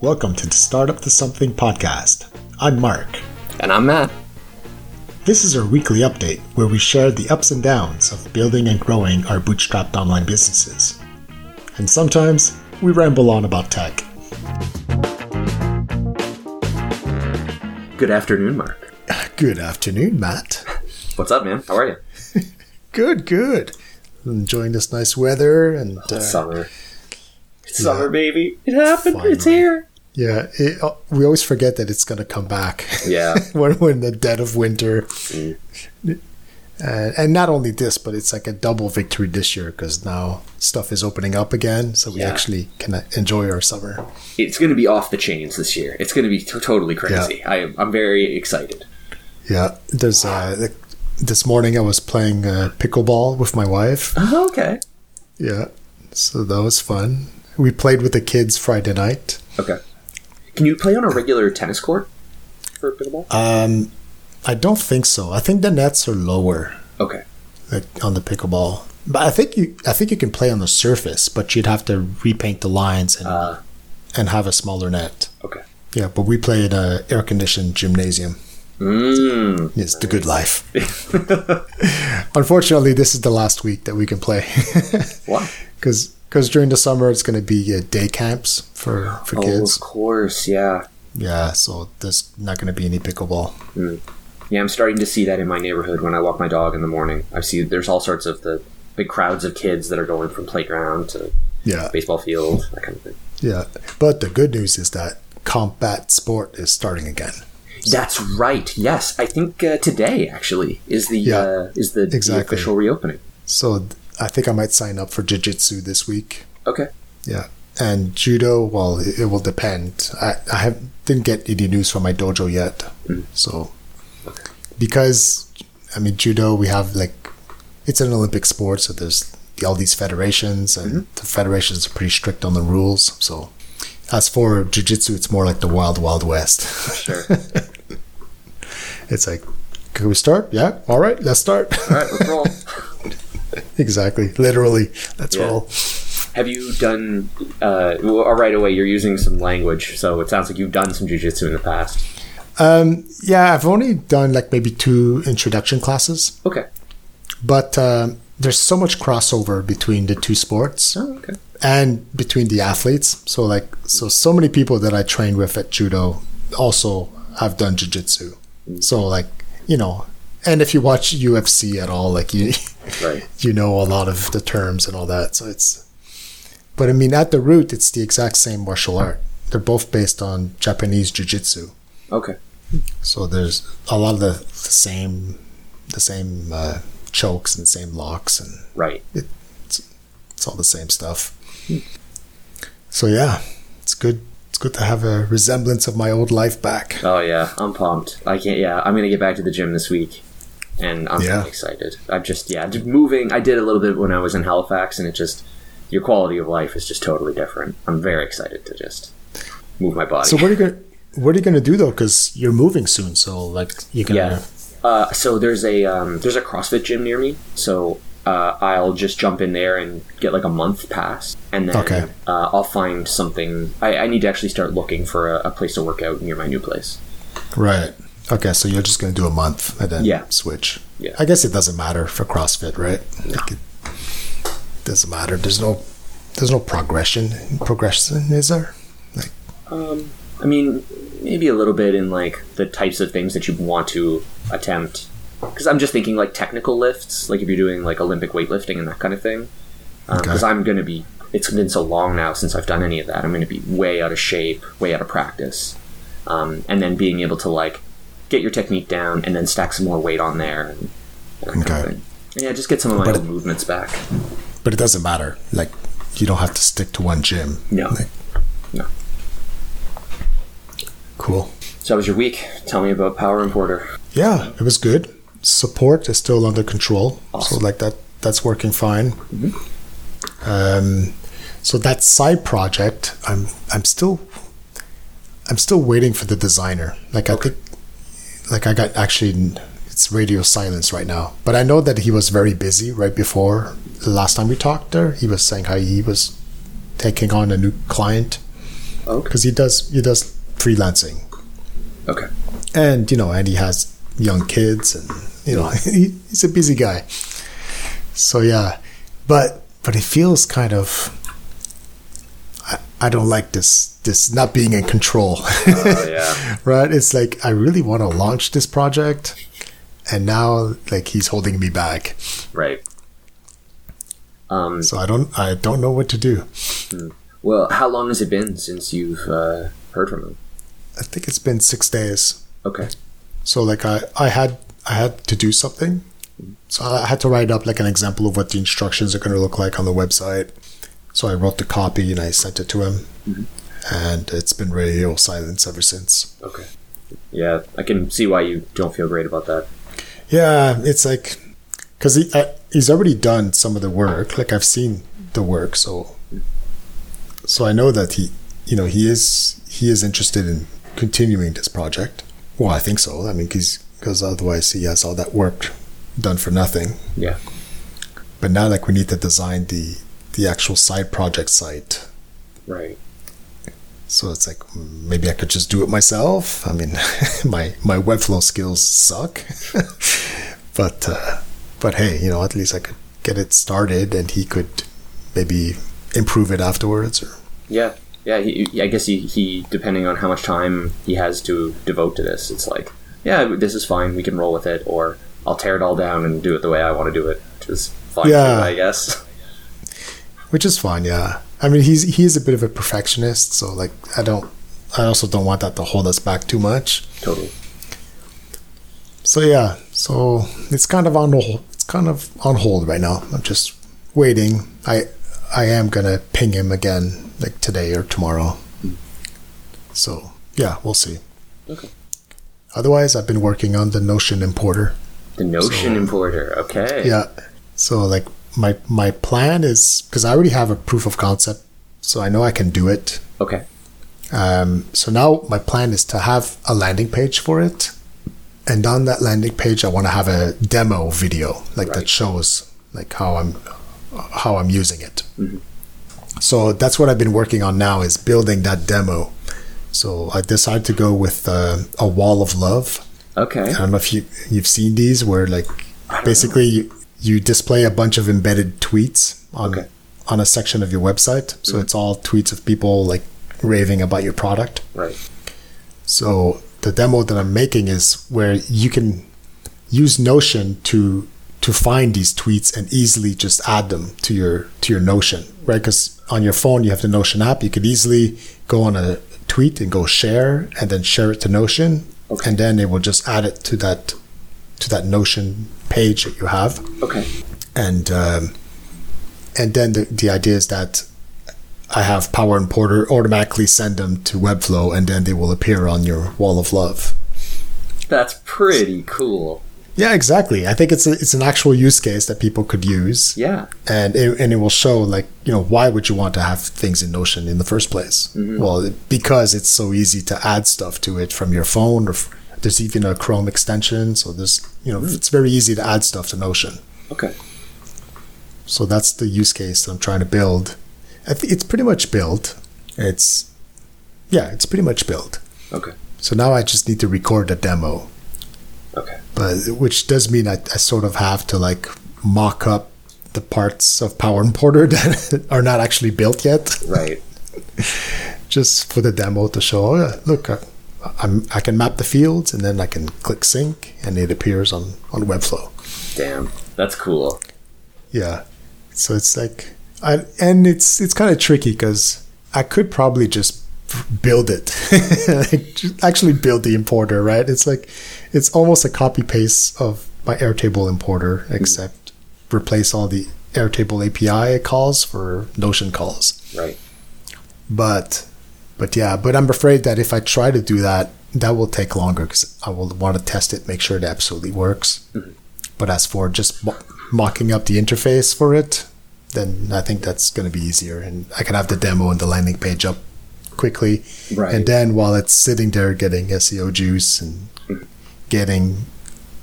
Welcome to the Startup to Something podcast. I'm Mark. And I'm Matt. This is our weekly update where we share the ups and downs of building and growing our bootstrapped online businesses. And sometimes we ramble on about tech. Good afternoon, Mark. Good afternoon, Matt. What's up, man? How are you? Good, good. Enjoying this nice weather and uh, summer. It's summer, baby. It happened. It's here. Yeah, it, uh, we always forget that it's going to come back. Yeah. when we're in the dead of winter. Mm. Uh, and not only this, but it's like a double victory this year because now stuff is opening up again, so we Yeah. actually can uh, enjoy our summer. It's going to be off the chains this year. It's going to be t- totally crazy. I am, I'm very excited. Yeah, there's uh, th- this morning I was playing uh, pickleball with my wife. Oh, okay. Yeah, so that was fun. We played with the kids Friday night. Okay. Can you play on a regular tennis court for pickleball? Um, I don't think so. I think the nets are lower Okay. like, on the pickleball. But I think you, I think you can play on the surface, but you'd have to repaint the lines and Uh, and have a smaller net. okay. Yeah, but we play at a air conditioned gymnasium. Mmm. It's the good life. Unfortunately, this is the last week that we can play Why? because during the summer it's going to be uh, day camps for for Oh, kids. of course. Yeah. Yeah, so there's not going to be any pickleball. Yeah, I'm starting to see that in my neighborhood when I walk my dog in the morning. I see there's all sorts of the big crowds of kids that are going from playground to Yeah, baseball field, that kind of thing. yeah. But the good news is that combat sport is starting again. That's right. Yes, I think uh, today actually is the Yeah, uh, is the, the official reopening. So I think I might sign up for jiu-jitsu this week. Okay. Yeah. And judo, well, it, it will depend. I, I have, didn't get any news from my dojo yet. Hmm. So, because, I mean, judo, we have like, it's an Olympic sport, so there's all these federations, and mm-hmm. the federations are pretty strict on the rules. So, as for jiu jitsu, it's more like the wild, wild west. Sure. it's like, can we start? Yeah. All right, let's start. All right, let's roll. exactly. Literally. Let's Yeah. roll. Have you done? Uh, well, right away, you're using some language, so it sounds like you've done some jujitsu in the past. Um, yeah, I've only done like maybe two introduction classes. Okay. but um, there's so much crossover between the two sports Oh, okay. and between the athletes so like so so many people that i trained with at judo also have done jiu-jitsu so like you know and if you watch ufc at all like you Right. you know a lot of the terms and all that so it's but i mean at the root it's the exact same martial art they're both based on japanese jiu-jitsu Okay. so there's a lot of the, the same the same uh, chokes and the same locks and Right. it's all the same stuff. So yeah, it's good. It's good to have a resemblance of my old life back. Oh yeah, I'm pumped. I can't. Yeah, I'm gonna get back to the gym this week, and I'm Yeah. excited. I'm just yeah, just moving. I did a little bit when I was in Halifax, and it just your quality of life is just totally different. I'm very excited to just move my body. So what are you gonna what are you gonna do though? Because you're moving soon, so like you gonna Yeah. Uh, so there's a um, there's a CrossFit gym near me, so uh, I'll just jump in there and get like a month pass, and then Okay. uh, I'll find something. I, I need to actually start looking for a, a place to work out near my new place. right. Okay, so you're just gonna do a month and then Yeah. switch. Yeah. I guess it doesn't matter for CrossFit, right? Like it doesn't matter. There's no there's no progression. Progression is there? Like Um, I mean, maybe a little bit in like the types of things that you want to attempt. Because I'm just thinking like technical lifts, like if you're doing like Olympic weightlifting and that kind of thing. Because Okay. I'm going to be, it's been so long now since I've done any of that. I'm going to be way out of shape, way out of practice. Um, and then being able to like get your technique down and then stack some more weight on there and that kind of Okay. Yeah, just get some of my But movements back. but it doesn't matter. Like you don't have to stick to one gym. No. Like, No. Cool. So, how was your week? Tell me about Power Importer. Yeah, it was good. Support is still under control, Awesome. so like that that's working fine. Um, so that side project, I'm I'm still I'm still waiting for the designer. Like I think, like I got actually it's radio silence right now, but I know that he was very busy right before the last time we talked. There, he was saying how he was taking on a new client. Okay. because he does he does freelancing, Okay. and you know, and he has young kids, and you know, he, he's a busy guy. So yeah, but but it feels kind of. I, don't like this this not being in control. Oh yeah. right? It's like I really want to launch this project, and now like he's holding me back. right. Um, So I don't I don't know what to do. well, how long has it been since you've uh, heard from him? I think it's been six days. Okay. So like I I had I had to do something. So I had to write up like an example of what the instructions are going to look like on the website. So I wrote the copy and I sent it to him, mm-hmm. and it's been radio silence ever since. Okay. Yeah, I can see why you don't feel great about that. Yeah, it's like because he I, he's already done some of the work. Like I've seen the work, so so I know that he, you know, he is he is interested in continuing this project. Well, I think so. I mean, because because otherwise he has all that work done for nothing. Yeah. But now, like, we need to design the the actual side project site. Right. So it's like maybe I could just do it myself. I mean, my my Webflow skills suck, but uh, but hey, you know, at least I could get it started, and he could maybe improve it afterwards. Or Yeah. Yeah. He- I guess he, he, depending on how much time he has to devote to this, it's like, yeah, this is fine. We can roll with it, or I'll tear it all down and do it the way I want to do it, which is fine. Yeah. I guess. which is fine, yeah. I mean, he's he's a bit of a perfectionist, so like I don't, I also don't want that to hold us back too much. Totally. So yeah, so it's kind of on hold. It's kind of on hold right now. I'm just waiting. I I am gonna ping him again like today or tomorrow. Hmm. So yeah, we'll see. Okay. Otherwise, I've been working on the Notion importer. The Notion So- importer. Okay. Yeah. So like my my plan is because I already have a proof of concept, so I know I can do it. Okay. Um, so now my plan is to have a landing page for it, and on that landing page, I want to have a demo video like Right. that shows like how I'm how I'm using it. So that's what I've been working on now is building that demo. So I decided to go with uh, a wall of love. Okay. I don't know if you you've seen these where like basically you, you display a bunch of embedded tweets on Okay. on a section of your website. So mm-hmm. it's all tweets of people like raving about your product. Right. So the demo that I'm making is where you can use Notion to to find these tweets and easily just add them to your to your Notion, right? Because on your phone you have the Notion app. You could easily go on a tweet and go share, and then share it to Notion, Okay. and then it will just add it to that to that Notion page that you have Okay. and um, and then the, the idea is that I have Power Importer automatically send them to Webflow, and then they will appear on your wall of love. That's pretty cool. Yeah, exactly. I think it's a, it's an actual use case that people could use, Yeah. and it, and it will show like you know why would you want to have things in Notion in the first place? Well, because it's so easy to add stuff to it from your phone, or f- there's even a Chrome extension, so there's you know it's very easy to add stuff to Notion. Okay. So that's the use case that I'm trying to build. It's pretty much built. It's yeah, it's pretty much built. Okay. So now I just need to record a demo, Okay. but which does mean I, I sort of have to like mock up the parts of Power Importer that are not actually built yet, Right. just for the demo to show. Oh, yeah, look, I, I'm I can map the fields and then I can click sync and it appears on on Webflow. Damn. That's cool. Yeah. So it's like, I, and it's it's kind of tricky because I could probably just build it, just actually build the importer, right? It's like, it's almost a copy paste of my Airtable importer, hmm. except replace all the Airtable API calls for Notion calls. Right. But, but yeah, but I'm afraid that if I try to do that, that will take longer because I will want to test it, make sure it absolutely works. Mm-hmm. But as for just mo- mocking up the interface for it, then I think that's going to be easier, and I can have the demo and the landing page up quickly, Right. and then while it's sitting there getting SEO juice and mm-hmm. getting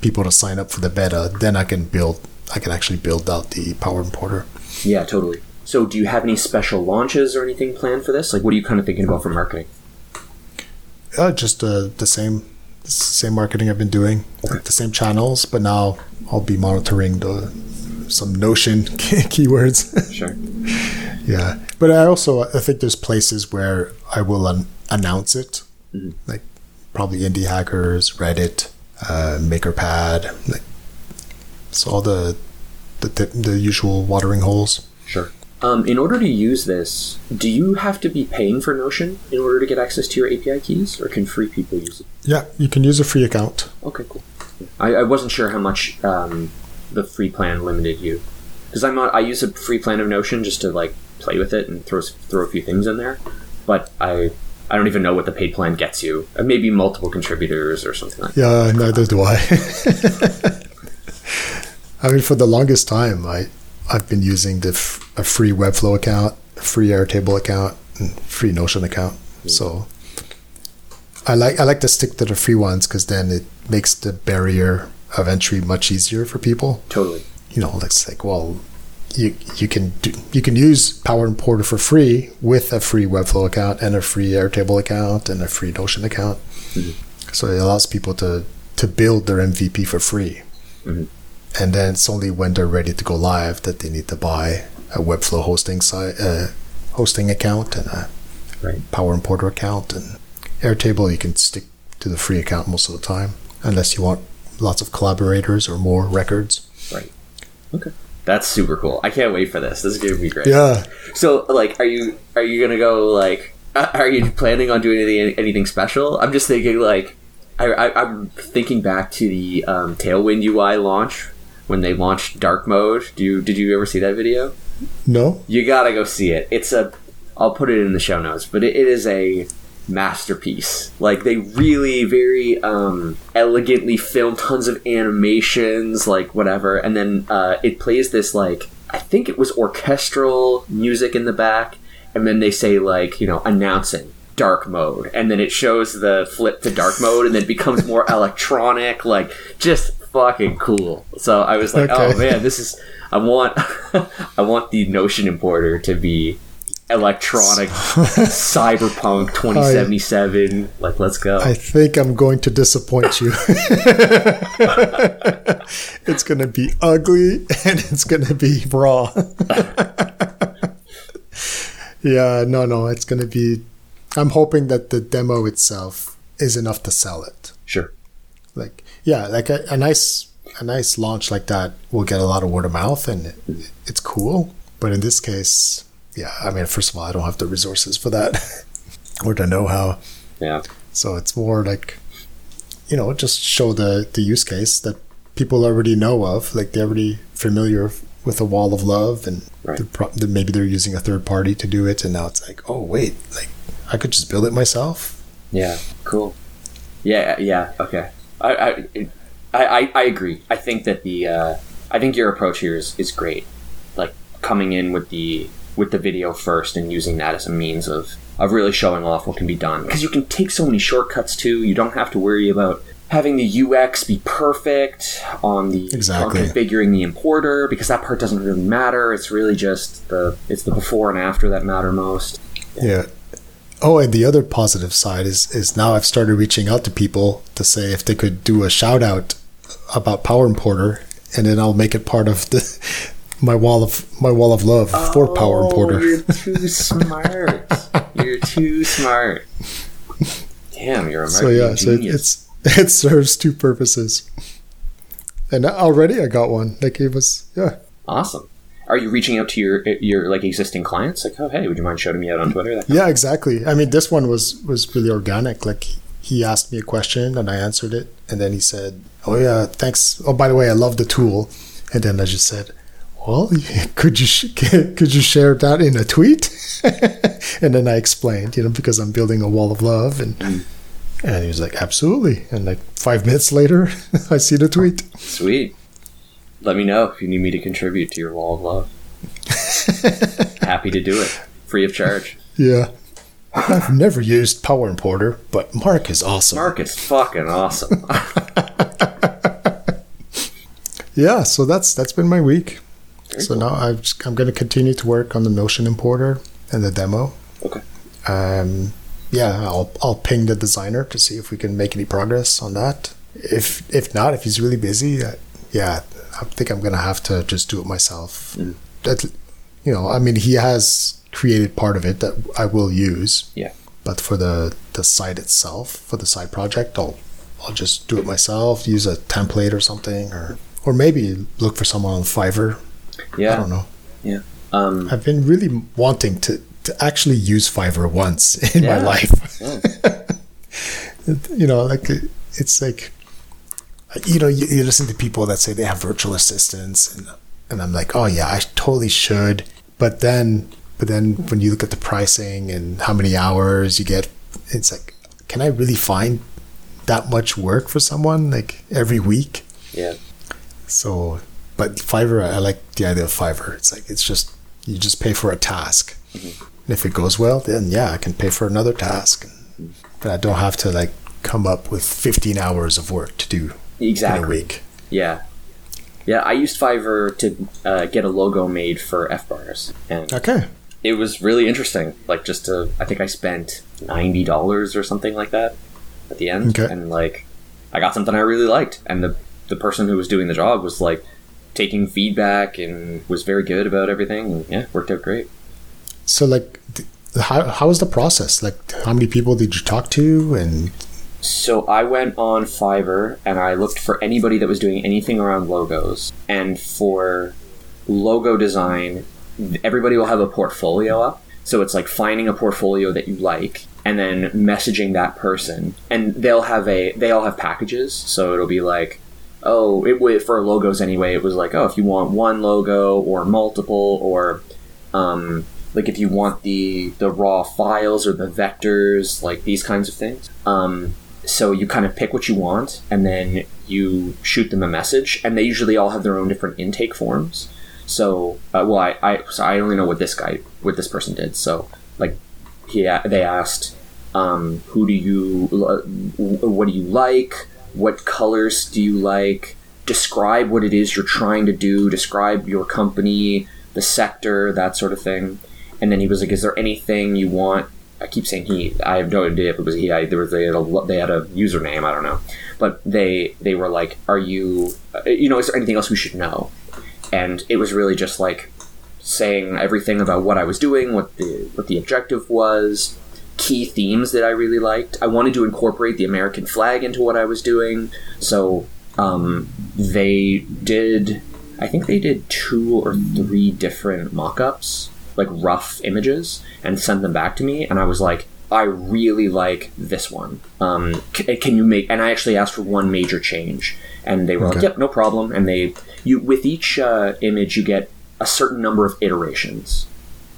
people to sign up for the beta, then I can build. I can actually build out the Power Importer. Yeah, totally. So, do you have any special launches or anything planned for this? Like, what are you kind of thinking about for marketing? Uh, just uh, the same the same marketing I've been doing, the same channels, but now I'll be monitoring the some Notion keywords. Sure. yeah, but I also I think there's places where I will un- announce it, like probably Indie Hackers, Reddit, uh, MakerPad, like so all the the the usual watering holes. Sure. Um, in order to use this, do you have to be paying for Notion in order to get access to your API keys, or can free people use it? Yeah, you can use a free account. Okay, cool. I, I wasn't sure how much um, the free plan limited you, because I'm not, I use a free plan of Notion just to like play with it and throw throw a few things in there, but I I don't even know what the paid plan gets you. Uh, maybe multiple contributors or something like. that. Yeah, neither do I. I mean, for the longest time, I I've been using the f- a free Webflow account, a free Airtable account, and free Notion account. So I like I like to stick to the free ones because then it makes the barrier of entry much easier for people. Totally. You know, it's like well, you you can do, you can use Power Importer for free with a free Webflow account and a free Airtable account and a free Notion account. So it allows people to to build their MVP for free. Mhm. And then it's only when they're ready to go live that they need to buy a Webflow hosting site, uh, hosting account and a Right. Power Importer account and Airtable. You can stick to the free account most of the time, unless you want lots of collaborators or more records. Right. Okay. That's super cool. I can't wait for this. This is gonna be great. Yeah, So, like, are you are you gonna go like? Are you planning on doing anything anything special? I'm just thinking like, I, I I'm thinking back to the um, Tailwind UI launch when they launched dark mode. Do you did you ever see that video? no, You gotta go see it. It's a I'll put it in the show notes, but it, it is a masterpiece. Like they really very um, elegantly film tons of animations, like whatever, and then uh, it plays this like I think it was orchestral music in the back, and then they say like you know announcing dark mode, and then it shows the flip to dark mode, and then becomes more electronic, like just fucking cool. So I was like, oh man, this is I want I want the Notion importer to be electronic cyberpunk 2077 like let's go I think I'm going to disappoint you. it's going to be ugly and it's going to be raw. yeah, no, no, it's going to be. I'm hoping that the demo itself is enough to sell it. sure Like, yeah, like a, a nice, a nice launch like that will get a lot of word of mouth and it, it's cool. But in this case, yeah, I mean, first of all, I don't have the resources for that or the know-how. yeah So it's more like, you know, just show the, the use case that people already know of. Like they're already familiar with a wall of love and Right. they're pro- maybe they're using a third party to do it. And now it's like, oh, wait, like I could just build it myself. yeah cool yeah yeah okay i i i, I, agree i think that the uh, i think your approach here is, is great like coming in with the with the video first and using that as a means of of really showing off what can be done because you can take so many shortcuts too you don't have to worry about having the UX be perfect on the Exactly. on configuring the importer because that part doesn't really matter. It's really just the it's the before and after that matter most. Yeah. Oh, and the other positive side is is now I've started reaching out to people to say if they could do a shout out about Power Importer, and then I'll make it part of the my wall of my wall of love for Power Oh, Importer. You're too smart. you're too smart. Damn, you're a So yeah, so it, it's it serves two purposes. And already I got one. Like it was, yeah, awesome. Are you reaching out to your your like existing clients? Like, oh hey, would you mind shouting me out on Twitter? Yeah, exactly. I mean, this one was was really organic. Like he asked me a question and I answered it, and then he said, "Oh yeah, thanks. Oh by the way, I love the tool." And then I just said, "Well, could you sh- could you share that in a tweet?" and then I explained, you know, because I'm building a wall of love, and mm. and he was like, "Absolutely." And like five minutes later, I see the tweet. Sweet. Let me know if you need me to contribute to your wall of love. Happy to do it, free of charge. Yeah. I've never used Power Importer, but Mark is awesome. Mark is fucking awesome. Yeah, so that's that's been my week. So now I've just, I'm going to continue to work on the Notion importer and the demo. Okay. Um, yeah, I'll I'll ping the designer to see if we can make any progress on that. If if not, if he's really busy, uh, yeah, I think I'm gonna have to just do it myself. Mm. That you know, I mean, he has created part of it that I will use. Yeah. But for the the site itself, for the side project, I'll I'll just do it myself. Use a template or something, or or maybe look for someone on Fiverr. Yeah. I don't know. Yeah. Um, I've been really wanting to to actually use Fiverr once in my life. yeah. you know, like it's like you know, you, you listen to people that say they have virtual assistants, and and I'm like, oh yeah, I totally should. But then, but then when you look at the pricing and how many hours you get, it's like, can I really find that much work for someone like every week? yeah. So, but Fiverr, I like the idea of Fiverr. It's like it's just you just pay for a task, mm-hmm. and if it goes well, then yeah, I can pay for another task, mm-hmm. but I don't have to like come up with 15 hours of work to do in a Exactly. week. Yeah. Yeah, I used Fiverr to uh, get a logo made for F bars, and Okay, it was really interesting. Like, just to, I think I spent ninety dollars or something like that at the end, Okay. and like, I got something I really liked, and the the person who was doing the job was like taking feedback and was very good about everything, and yeah, worked out great. so like, how how was the process? Like, how many people did you talk to? And So I went on Fiverr and I looked for anybody that was doing anything around logos. And for logo design, everybody will have a portfolio up. So it's like finding a portfolio that you like and then messaging that person. And they'll have a they all have packages. So it'll be like oh, it for logos anyway, it was like, oh, if you want one logo or multiple or um, like if you want the the raw files or the vectors, like these kinds of things. Um, so you kind of pick what you want, and then you shoot them a message, and they usually all have their own different intake forms. So, uh, well, I, I so I only know what this guy, what this person did. So, like, he they asked, um, who do you, uh, what do you like? What colors do you like? Describe what it is you're trying to do. Describe your company, the sector, that sort of thing. And then he was like, "Is there anything you want?" I keep saying he. I have no idea if it was he. I, there was they had a they had a username. I don't know, but they they were like, "Are you? uh, You know, is there anything else we should know?" And it was really just like saying everything about what I was doing, what the what the objective was, key themes that I really liked. I wanted to incorporate the American flag into what I was doing, so um, they did. I think they did two or three different mock-ups, like rough images, and sent them back to me. And I was like, I really like this one. Um, c- can you make? And I actually asked for one major change, and they were like, "Yep, no problem." And they, you with each uh, image, you get a certain number of iterations.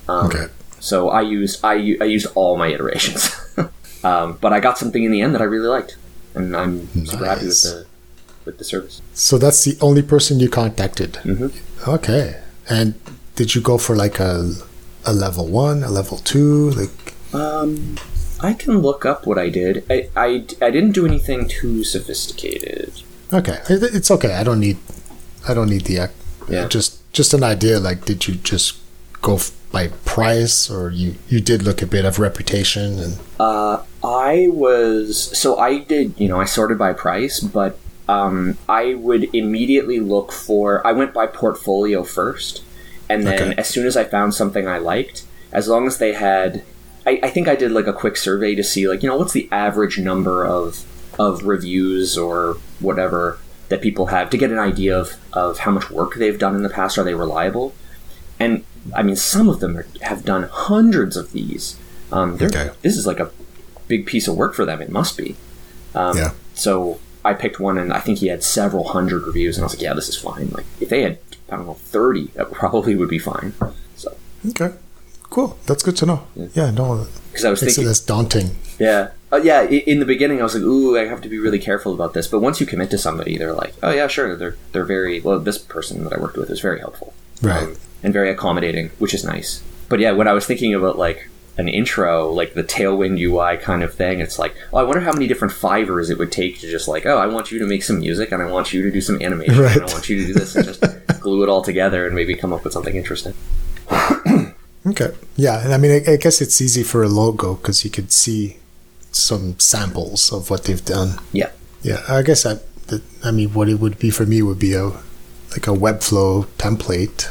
Um, okay, so I used I used all my iterations, um, but I got something in the end that I really liked, and I'm super happy with the with the service. so that's the only person you contacted. Mhm. Okay, and did you go for like a a level one, a level two, like? Um, I can look up what I did. I, I, I didn't do anything too sophisticated. Okay, it's okay. I don't need, I don't need the, Yeah. just just an idea. Like, did you just go f- by price, or you you did look a bit of reputation and Uh, I was so I did you know I sorted by price, but um, I would immediately look for. I went by portfolio first, and then Okay. as soon as I found something I liked, as long as they had, I, I think I did like a quick survey to see like you know what's the average number of of reviews or whatever that people have to get an idea of of how much work they've done in the past. Are they reliable? And I mean, some of them are, have done hundreds of these. Um, Okay. This is like a big piece of work for them. It must be. Um, Yeah. So I picked one, and I think he had several hundred reviews, and I was like, "Yeah, this is fine." Like if they had, I don't know, thirty, that probably would be fine. So okay, cool. That's good to know. Yeah, no, because I was thinking, less daunting. yeah, uh, yeah. In the beginning, I was like, "Ooh, I have to be really careful about this." But once you commit to somebody, they're like, "Oh yeah, sure." They're they're very well. This person that I worked with was very helpful. Right. um, and very accommodating, which is nice. But yeah, when I was thinking about like an intro, like the Tailwind UI kind of thing. It's like, oh, I wonder how many different fivers it would take to just like, oh, I want you to make some music and I want you to do some animation Right. and I want you to do this and just glue it all together and maybe come up with something interesting. Okay. Yeah, and I mean, I, I guess it's easy for a logo because you could see some samples of what they've done. Yeah. Yeah, I guess I, I mean, what it would be for me would be a like a Webflow template.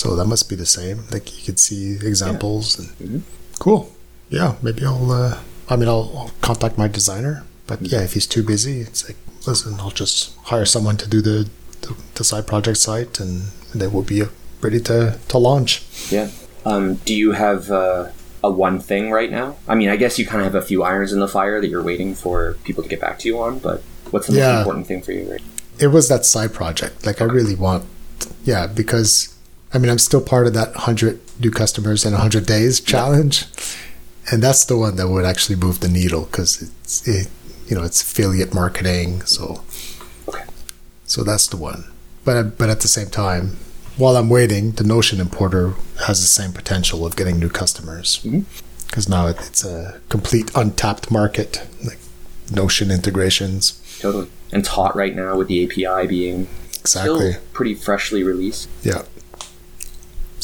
So that must be the same. Like you could see examples and Mhm. cool. Yeah, maybe I'll. Uh, I mean, I'll, I'll contact my designer. But yeah, if he's too busy, it's like, listen, I'll just hire someone to do the the, the side project site, and, and then we'll be ready to to launch. Yeah. Um, do you have uh, a one thing right now? I mean, I guess you kind of have a few irons in the fire that you're waiting for people to get back to you on, but what's the most important thing for you right it was that side project. Like I really want, yeah, because I mean I'm still part of that hundred new customers in hundred days challenge, and that's the one that would actually move the needle because it's it, you know it's affiliate marketing. So, Okay. so that's the one. But but at the same time, while I'm waiting, the Notion importer has the same potential of getting new customers mm-hmm. because now it, it's a complete untapped market, like Notion integrations. Totally. And it's hot right now with the API being Exactly. still pretty freshly released. Yeah.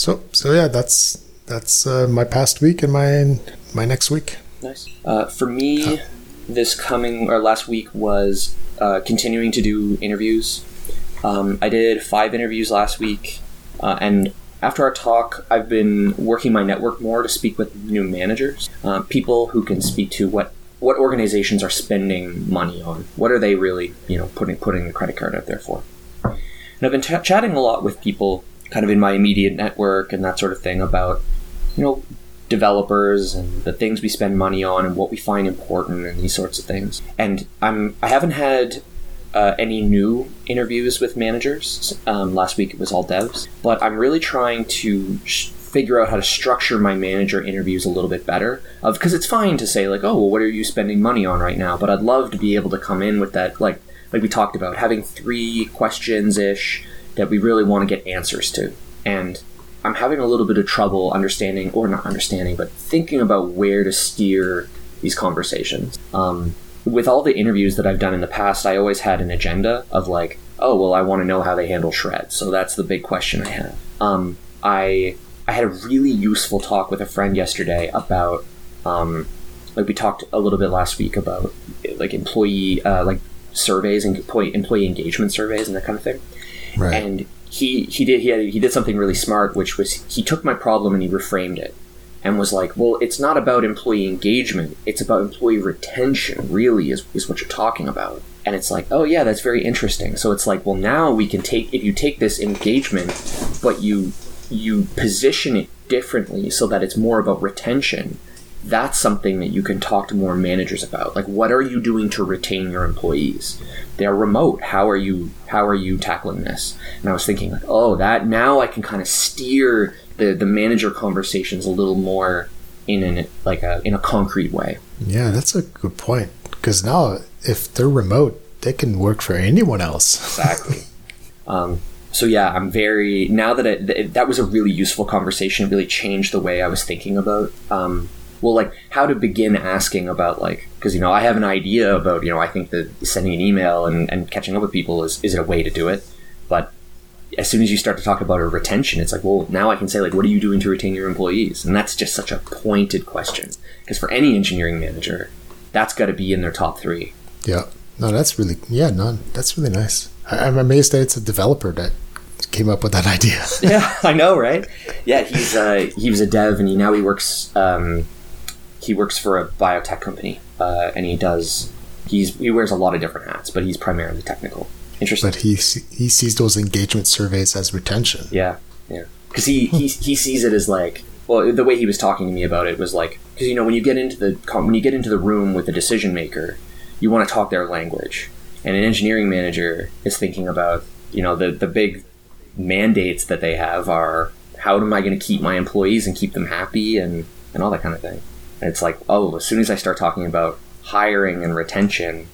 So so yeah, that's that's uh, my past week and my my next week. Nice. Uh, for me, this coming or last week was uh, continuing to do interviews. Um, I did five interviews last week, uh, and after our talk, I've been working my network more to speak with new managers, uh, people who can speak to what what organizations are spending money on. What are they really, you know, putting putting the credit card out there for? And I've been ch- chatting a lot with people, kind of in my immediate network and that sort of thing, about you know developers and the things we spend money on and what we find important and these sorts of things. And I'm I haven't had uh, any new interviews with managers. Um, last week it was all devs, but I'm really trying to sh- figure out how to structure my manager interviews a little bit better. Because it's fine to say like, oh, well, what are you spending money on right now? But I'd love to be able to come in with that like like we talked about having three questions ish that we really want to get answers to and I'm having a little bit of trouble understanding, or not understanding, but thinking about where to steer these conversations. Um, with all the interviews that I've done in the past, I always had an agenda of like, oh, well, I want to know how they handle shreds. So that's the big question I have. Um, I I had a really useful talk with a friend yesterday about, um, like we talked a little bit last week about like employee uh, like surveys and employee employee engagement surveys and that kind of thing Right. and he he did he had, he did something really smart, which was he took my problem and he reframed it, and was like, well, it's not about employee engagement, it's about employee retention. Really, is is what you're talking about. And it's like, oh yeah, that's very interesting. So it's like, well, now we can take if you take this engagement, but you you position it differently so that it's more about retention. That's something that you can talk to more managers about. Like, what are you doing to retain your employees? They're remote. How are you? How are you tackling this? And I was thinking, like, oh, that now I can kind of steer the the manager conversations a little more in an like a in a concrete way. yeah, that's a good point. Because now, if they're remote, they can work for anyone else. Exactly. um, so yeah, I'm very now that it, that that was a really useful conversation. It really changed the way I was thinking about. Um, well, like how to begin asking about like because you know I have an idea about you know I think that sending an email and, and catching up with people is is it a way to do it, but as soon as you start to talk about a retention, it's like, well, now I can say like, what are you doing to retain your employees? And that's just such a pointed question because for any engineering manager, that's got to be in their top three. Yeah. No, that's really yeah. No, that's really nice. I, I'm amazed that it's a developer that came up with that idea. yeah, I know, right? Yeah, he's uh, he was a dev, and he now he works um, he works for a biotech company, uh, and he does he's he wears a lot of different hats, but he's primarily technical. Interesting. but he he sees those engagement surveys as retention. Yeah, yeah. Because he, he he sees it as like well, the way he was talking to me about it was like because you know when you get into the when you get into the room with the decision maker, you want to talk their language, and an engineering manager is thinking about you know the the big mandates that they have are how am I going to keep my employees and keep them happy and and all that kind of thing. It's like oh, as soon as I start talking about hiring and retention,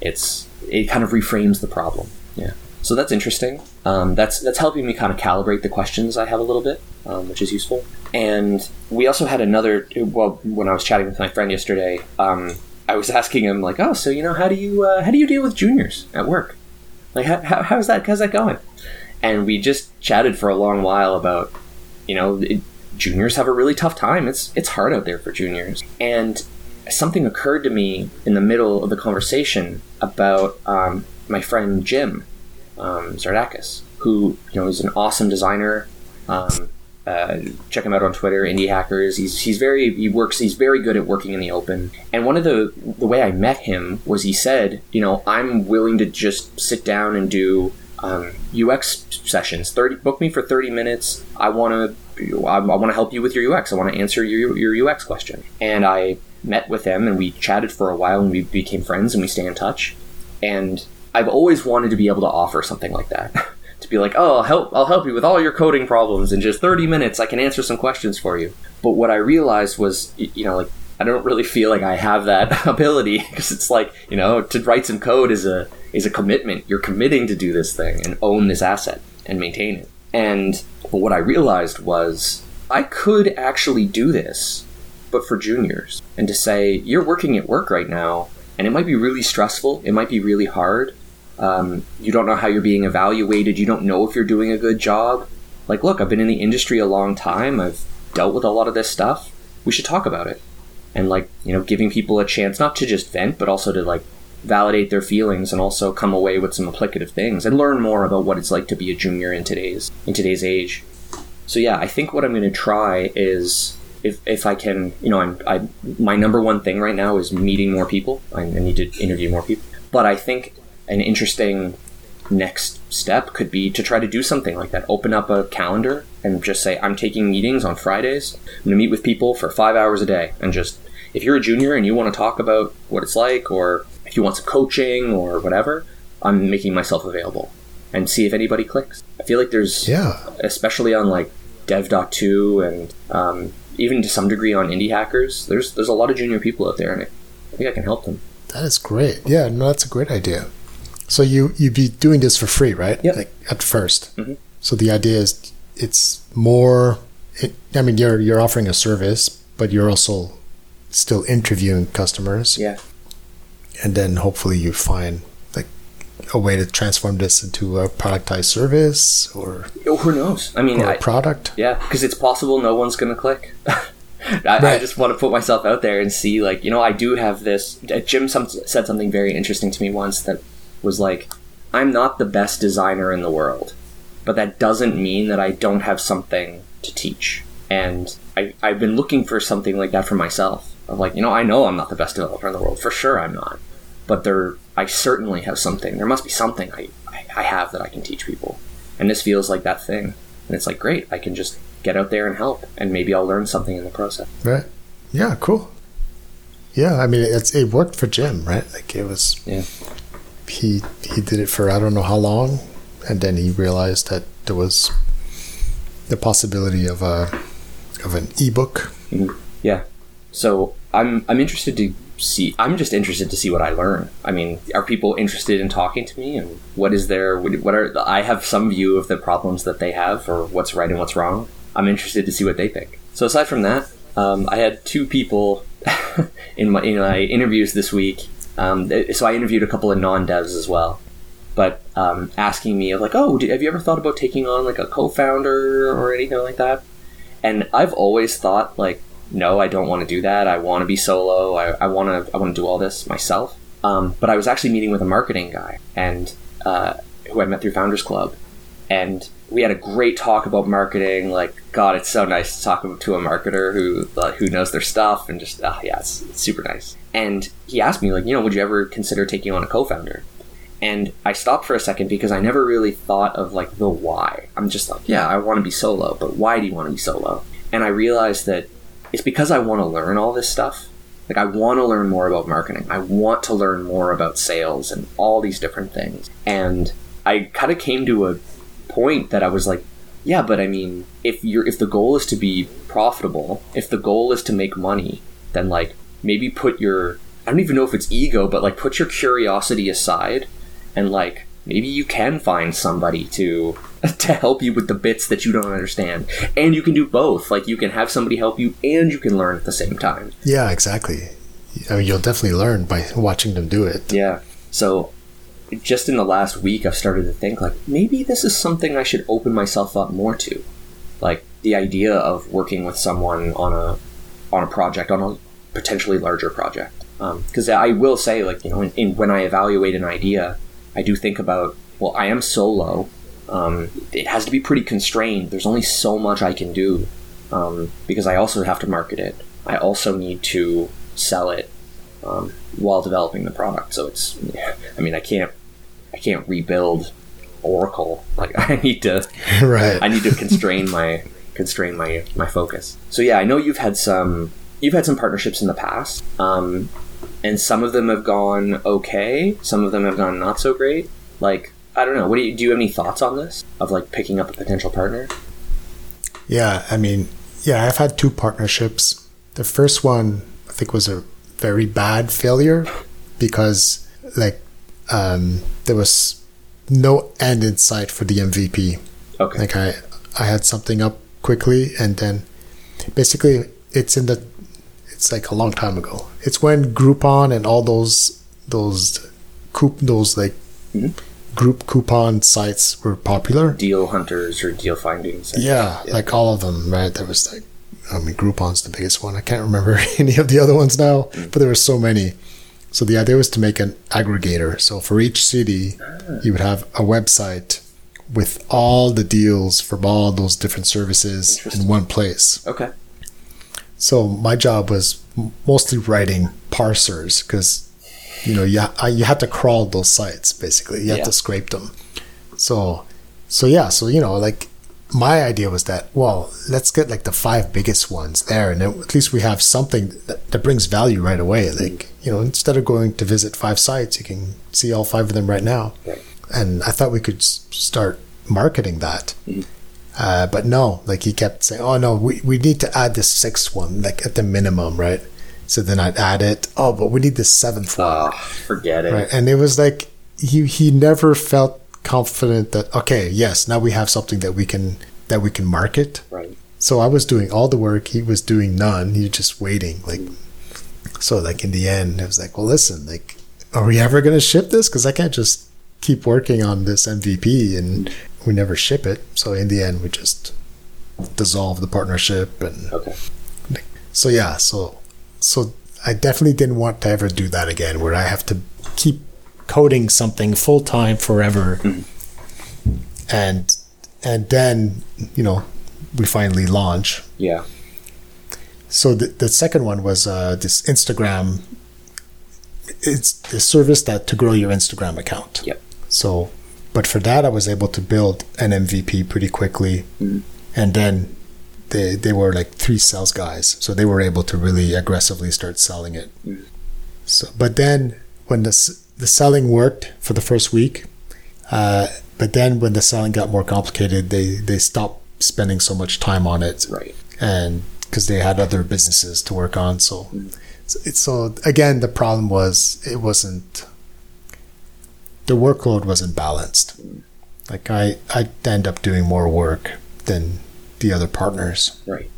it's it kind of reframes the problem. Yeah. So that's interesting. Um, that's that's helping me kind of calibrate the questions I have a little bit, um, which is useful. And we also had another. Well, when I was chatting with my friend yesterday, um, I was asking him like, "Oh, so you know, how do you uh, how do you deal with juniors at work? Like, how, how, how's that how's that going?" And we just chatted for a long while about, you know, it, juniors have a really tough time. It's it's hard out there for juniors. And something occurred to me in the middle of the conversation about um, my friend Jim um, Zardakis, who you know is an awesome designer. Um, uh, check him out on Twitter, Indie Hackers. He's he's very he works. He's very good at working in the open. And one of the the way I met him was he said, you know, I'm willing to just sit down and do um, UX sessions. Thirty book me for thirty minutes. I want to. I, I want to help you with your UX. I want to answer your, your UX question. And I met with him and we chatted for a while and we became friends and we stay in touch. And I've always wanted to be able to offer something like that. to be like, oh, I'll help, I'll help you with all your coding problems in just 30 minutes. I can answer some questions for you. But what I realized was, you know, like, I don't really feel like I have that ability because it's like, you know, to write some code is a, is a commitment. You're committing to do this thing and own this asset and maintain it. And what I realized was I could actually do this, but for juniors. And to say, you're working at work right now, and it might be really stressful, it might be really hard, um, you don't know how you're being evaluated. You don't know if you're doing a good job. Like, look, I've been in the industry a long time. I've dealt with a lot of this stuff. We should talk about it. And, like, you know, giving people a chance not to just vent, but also to, like, validate their feelings and also come away with some applicative things and learn more about what it's like to be a junior in today's in today's age. So yeah, I think what I'm going to try is if, if I can, you know, I'm I my number one thing right now is meeting more people. I, need to interview more people. But I think an interesting next step could be to try to do something like that. Open up a calendar and just say, I'm taking meetings on Fridays. I'm going to meet with people for five hours a day. And just, if you're a junior and you want to talk about what it's like, or if you want some coaching or whatever, I'm making myself available and see if anybody clicks. I feel like there's, yeah, especially on like dev.to and um, even to some degree on indie hackers, there's, there's a lot of junior people out there and I, I think I can help them. That is great. Yeah, no, that's a great idea. So you you'd be doing this for free, right? Yep. Like at 1st Mhm. So the idea is it's more. It, I mean, you're you're offering a service, but you're also still interviewing customers, Yeah. And then hopefully you find like a way to transform this into a productized service or, Oh, who knows? I mean, or a I, product. Yeah, because it's possible no one's going to click. I, I just want to put myself out there and see, like, you know, I do have this. uh, Jim some, said something very interesting to me once that was like, I'm not the best designer in the world, but that doesn't mean that I don't have something to teach. And I, I've been looking for something like that for myself. Of like, you know, I know I'm not the best developer in the world. For sure I'm not. But there, I certainly have something. There must be something I, I, I have that I can teach people. And this feels like that thing. And it's like, great, I can just get out there and help. And maybe I'll learn something in the process. Right. Yeah. Cool. Yeah. I mean, it's it worked for Jim, right? Like it was. Yeah. He he did it for I don't know how long, and then he realized that there was the possibility of a of an ebook. Mm-hmm. Yeah. So I'm I'm interested to see. I'm just interested to see what I learn. I mean, are people interested in talking to me? And what is their what are I have some view of the problems that they have or what's right and what's wrong. I'm interested to see what they think. So aside from that, um, I had two people in my in my interviews this week. Um, so I interviewed a couple of non-devs as well, but um, asking me like, oh, have you ever thought about taking on like a co-founder or anything like that? And I've always thought like, no, I don't want to do that. I want to be solo. I, I want to I want to do all this myself. Um, but I was actually meeting with a marketing guy and uh, who I met through Founders Club, and we had a great talk about marketing. Like, God, it's so nice to talk to a marketer who uh, who knows their stuff and just, uh, yeah, it's, it's super nice. And he asked me like, you know, would you ever consider taking on a co-founder? And I stopped for a second because I never really thought of like the why. I'm just like, yeah, I want to be solo, but why do you want to be solo? And I realized that it's because I want to learn all this stuff. Like I want to learn more about marketing. I want to learn more about sales and all these different things. And I kind of came to a point that I was like, yeah, but I mean, if you're if the goal is to be profitable, if the goal is to make money, then like maybe put your I don't even know if it's ego, but like put your curiosity aside and like maybe you can find somebody to to help you with the bits that you don't understand. And you can do both. Like you can have somebody help you and you can learn at the same time. Yeah, exactly. I mean, you'll definitely learn by watching them do it. yeah. So just in the last week i've started to think like maybe this is something i should open myself up more to. Like the idea of working with someone on a on a project on a potentially larger project. Um, because i will say like you know in, in, when i evaluate an idea i do think about well i am solo. Um, it has to be pretty constrained. There's only so much i can do um, because i also have to market it. I also need to sell it um, while developing the product. So it's i mean i can't i can't rebuild oracle. Like i need to right. I need to constrain my constrain my my focus. So yeah, I know you've had some you've had some partnerships in the past, um, and some of them have gone okay. Some of them have gone not so great. Like I don't know. What do you do? You have any thoughts on this of like picking up a potential partner? Yeah, I mean, yeah, I've had two partnerships. The first one, I think, was a very bad failure because, like, um, there was no end in sight for the MVP. Okay. Like, I, I had something up quickly, and then basically, it's in the, it's like a long time ago. It's when Groupon and all those those coup those like Mhm. group coupon sites were popular. Deal hunters or deal findings. Yeah, like all of them, right? There was like, I mean, Groupon's the biggest one. I can't remember any of the other ones now, but there were so many. So the idea was to make an aggregator. So for each city, you would have a website with all the deals from all those different services in one place. Okay. So my job was mostly writing parsers because you know you, you had to crawl those sites basically. You had Yeah. to scrape them. So so yeah, so you know like my idea was that well let's get like the five biggest ones there and at least we have something that, that brings value right away like you know instead of going to visit five sites you can see all five of them right now Right. and i thought we could s- start marketing that hmm. Uh, but no like he kept saying oh no we, we need to add the sixth one like at the minimum right? So then i'd add it. Oh but we need the seventh one. Oh, forget it. right and it was like he he never felt confident that okay yes now we have something that we can that we can market. Right. so i was doing all the work. He was doing none. He was just waiting like so like in the end i was like well listen like are we ever going to ship this? Because i can't just keep working on this mvp and we never ship it so in the end we just dissolve the partnership and Okay. so yeah, so so I definitely didn't want to ever do that again, where I have to keep coding something full time forever, and and then you know we finally launch. Yeah. So the the second one was uh, this Instagram. It's the service that to grow your Instagram account. Yep. So, but for that, I was able to build an MVP pretty quickly, mm-hmm. and then they they were like three sales guys, so they were able to really aggressively start selling it. Mm-hmm. So, but then when the the selling worked for the first week, uh, but then when the selling got more complicated, they they stopped spending so much time on it, Right. and because they had other businesses to work on. So, mm-hmm. so, it's, so again, the problem was it wasn't the workload wasn't balanced. Like I, I end up doing more work than the other partners. Right.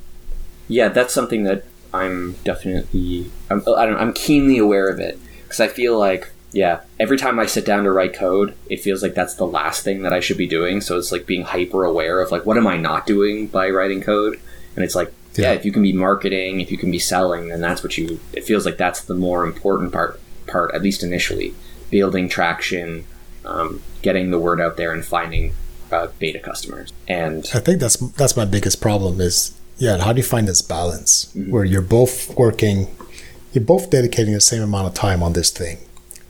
Yeah, that's something that I'm definitely I'm I don't I'm keenly aware of it because I feel like yeah, every time I sit down to write code, it feels like that's the last thing that I should be doing. So it's like being hyper aware of like what am I not doing by writing code? And it's like yeah, Yeah. if you can be marketing, if you can be selling, then that's what you it feels like that's the more important part part at least initially. Building traction, um, getting the word out there and finding uh, beta customers. And I think that's that's my biggest problem is yeah, how do you find this balance where you're both working, you're both dedicating the same amount of time on this thing.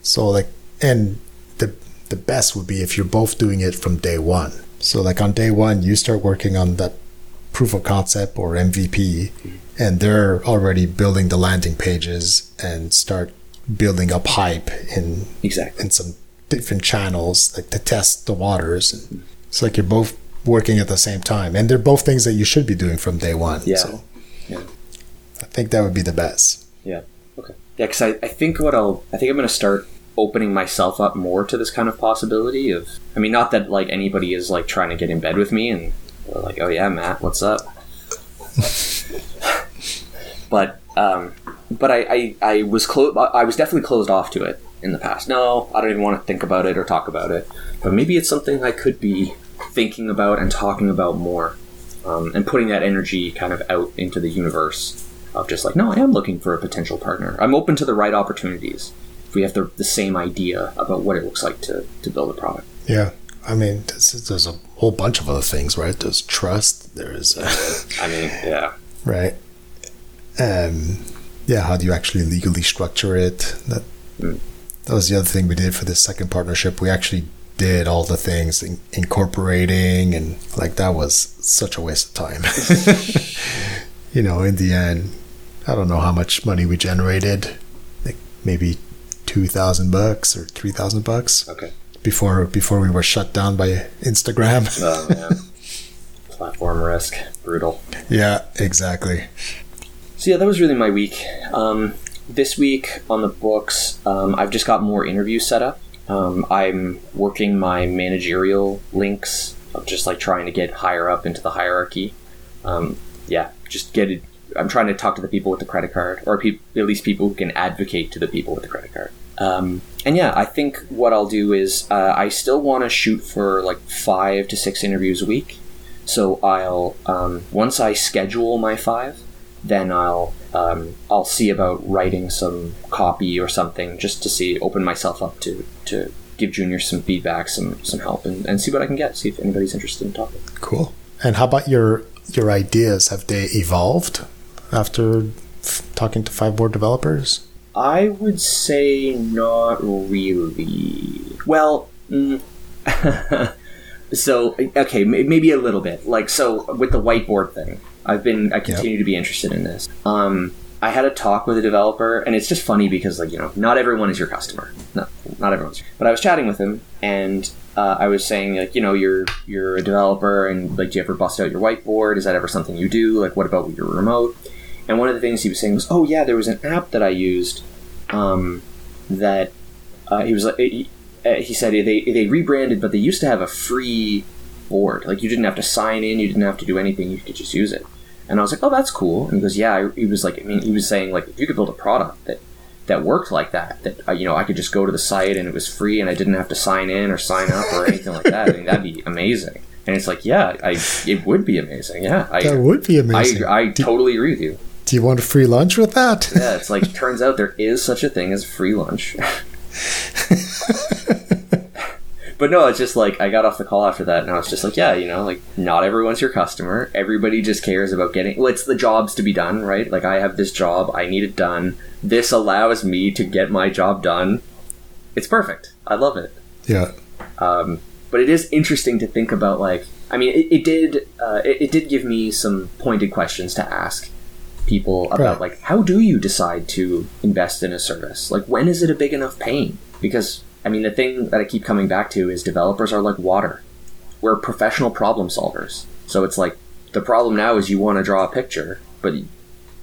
So like, and the the best would be if you're both doing it from day one. So like on day one, you start working on that proof of concept or MVP, and they're already building the landing pages and start building up hype in exactly. in some different channels like to test the waters it's like you're both working at the same time and they're both things that you should be doing from day one Yeah. so Yeah. i think that would be the best Yeah. Okay. Yeah, because I, I think what I'll I think I'm going to start opening myself up more to this kind of possibility of I mean not that like anybody is like trying to get in bed with me and they're like, Oh yeah, Matt, what's up? but um but I, I, I was clo- I was definitely closed off to it in the past. No, I don't even want to think about it or talk about it. But maybe it's something I could be thinking about and talking about more, um, and putting that energy kind of out into the universe of just like, no, I am looking for a potential partner. I'm open to the right opportunities. If we have the, the same idea about what it looks like to, to build a product. Yeah. I mean, there's, there's a whole bunch of other things, right? There's trust. There's, uh, I mean, yeah, right. Um, yeah. How do you actually legally structure it? That that was the other thing we did for this second partnership. We actually did all the things, in, incorporating, and like that was such a waste of time. you know, in the end, I don't know how much money we generated, like maybe two thousand bucks or three thousand bucks okay. before before we were shut down by Instagram. Oh, yeah. Platform risk, brutal. yeah, exactly. So yeah, that was really my week. Um, this week on the books, um, I've just got more interviews set up. Um, I'm working my managerial links of just like trying to get higher up into the hierarchy. Um, yeah, just get it. I'm trying to talk to the people with the credit card, or peop at least people who can advocate to the people with the credit card. Um, and yeah, I think what I'll do is uh, I still want to shoot for like five to six interviews a week. So I'll um, once I schedule my five, then I'll um, I'll see about writing some copy or something just to see open myself up to to give juniors some feedback, some some help, and, and see what I can get. See if anybody's interested in talking. Cool. And how about your your ideas? Have they evolved after f- talking to five board developers? I would say not really. Well, mm, so okay, maybe a little bit. Like so with the whiteboard thing, I've been I continue to be interested in this. Um, I had a talk with a developer, and it's just funny because like you know, not everyone is your customer. No, not everyone's. But I was chatting with him, and uh, I was saying like you know you're you're a developer, and like do you ever bust out your whiteboard? Is that ever something you do? Like what about your remote? And one of the things he was saying was, oh yeah, there was an app that I used um, that uh, he was like. He, uh, he said they they rebranded, but they used to have a free board. Like you didn't have to sign in, you didn't have to do anything. You could just use it. And I was like, oh, that's cool. And he goes, yeah. He was like, I mean, he was saying like, if you could build a product that that worked like that, that uh, you know, I could just go to the site and it was free, and I didn't have to sign in or sign up or anything like that. I mean, that'd be amazing. And it's like, yeah, I it would be amazing. Yeah, I That would be amazing. I, I do, totally agree with you. do you want a free lunch with that? Yeah, it's like turns out there is such a thing as free lunch. but no, it's just like I got off the call after that, and I was just like, yeah, you know, like not everyone's your customer. Everybody just cares about getting. Well, it's the jobs to be done, right? Like I have this job, I need it done. This allows me to get my job done. It's perfect. I love it. yeah. Um, but it is interesting to think about. Like, I mean, it, it did. Uh, it, it did give me some pointed questions to ask people about, Right. like, how do you decide to invest in a service? Like, when is it a big enough pain? Because I mean, the thing that I keep coming back to is developers are like water. We're professional problem solvers. So it's like the problem now is you want to draw a picture, but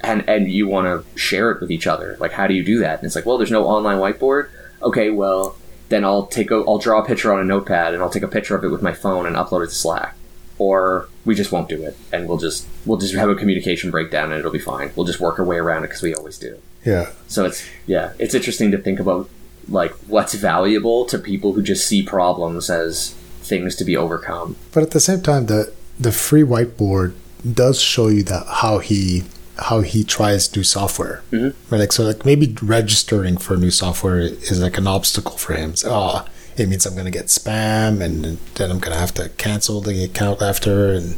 and and you want to share it with each other. Like, how do you do that? And it's like, well, there's no online whiteboard. Okay, well, then I'll take a, I'll draw a picture on a notepad and I'll take a picture of it with my phone and upload it to Slack. Or we just won't do it, and we'll just we'll just have a communication breakdown and it'll be fine. We'll just work our way around it because we always do. Yeah. So it's yeah, it's interesting to think about like what's valuable to people who just see problems as things to be overcome. But at the same time, the the free whiteboard does show you that how he how he tries new software. Mhm. Right, like so, like maybe registering for new software is like an obstacle for him. So, oh, it means I'm gonna get spam, and then I'm gonna have to cancel the account after. And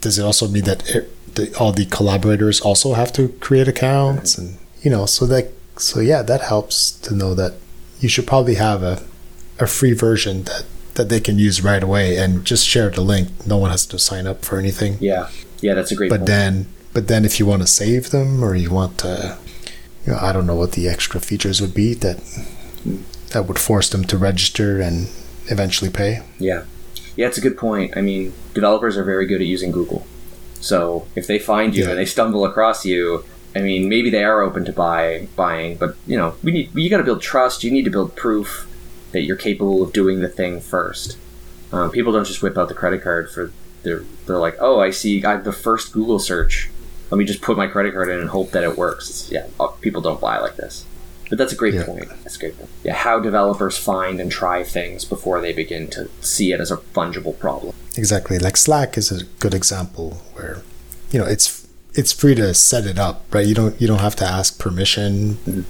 does it also mean that it, the, all the collaborators also have to create accounts, and you know, so that so yeah, that helps to know that you should probably have a a free version that that they can use right away and just share the link. No one has to sign up for anything. Yeah, yeah, that's a great. But point. then, but then if you want to save them or you want to, you know, I don't know what the extra features would be that that would force them to register and eventually pay. Yeah. Yeah, it's a good point. I mean, developers are very good at using Google. So if they find you Yeah. and they stumble across you, I mean, maybe they are open to buy buying, but you know, we need you got to build trust. You need to build proof that you're capable of doing the thing first. Um, people don't just whip out the credit card for they're they're like, oh, I see, I the first Google search. Let me just put my credit card in and hope that it works. It's, yeah, uh, people don't buy like this. But that's a great Yeah. point. That's a great point. Yeah, how developers find and try things before they begin to see it as a fungible problem. Exactly. Like Slack is a good example where, you know, it's it's free to set it up, right? You don't you don't have to ask permission.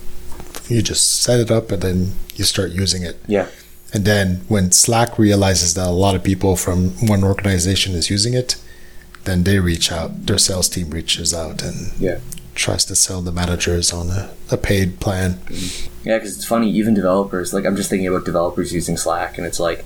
You just set it up and then you start using it. Yeah. And then when Slack realizes that a lot of people from one organization is using it, then they reach out. Their sales team reaches out and Yeah. tries to sell the managers on a, a paid plan. Mm-hmm. Yeah, because it's funny, even developers, like, I'm just thinking about developers using Slack, and it's like,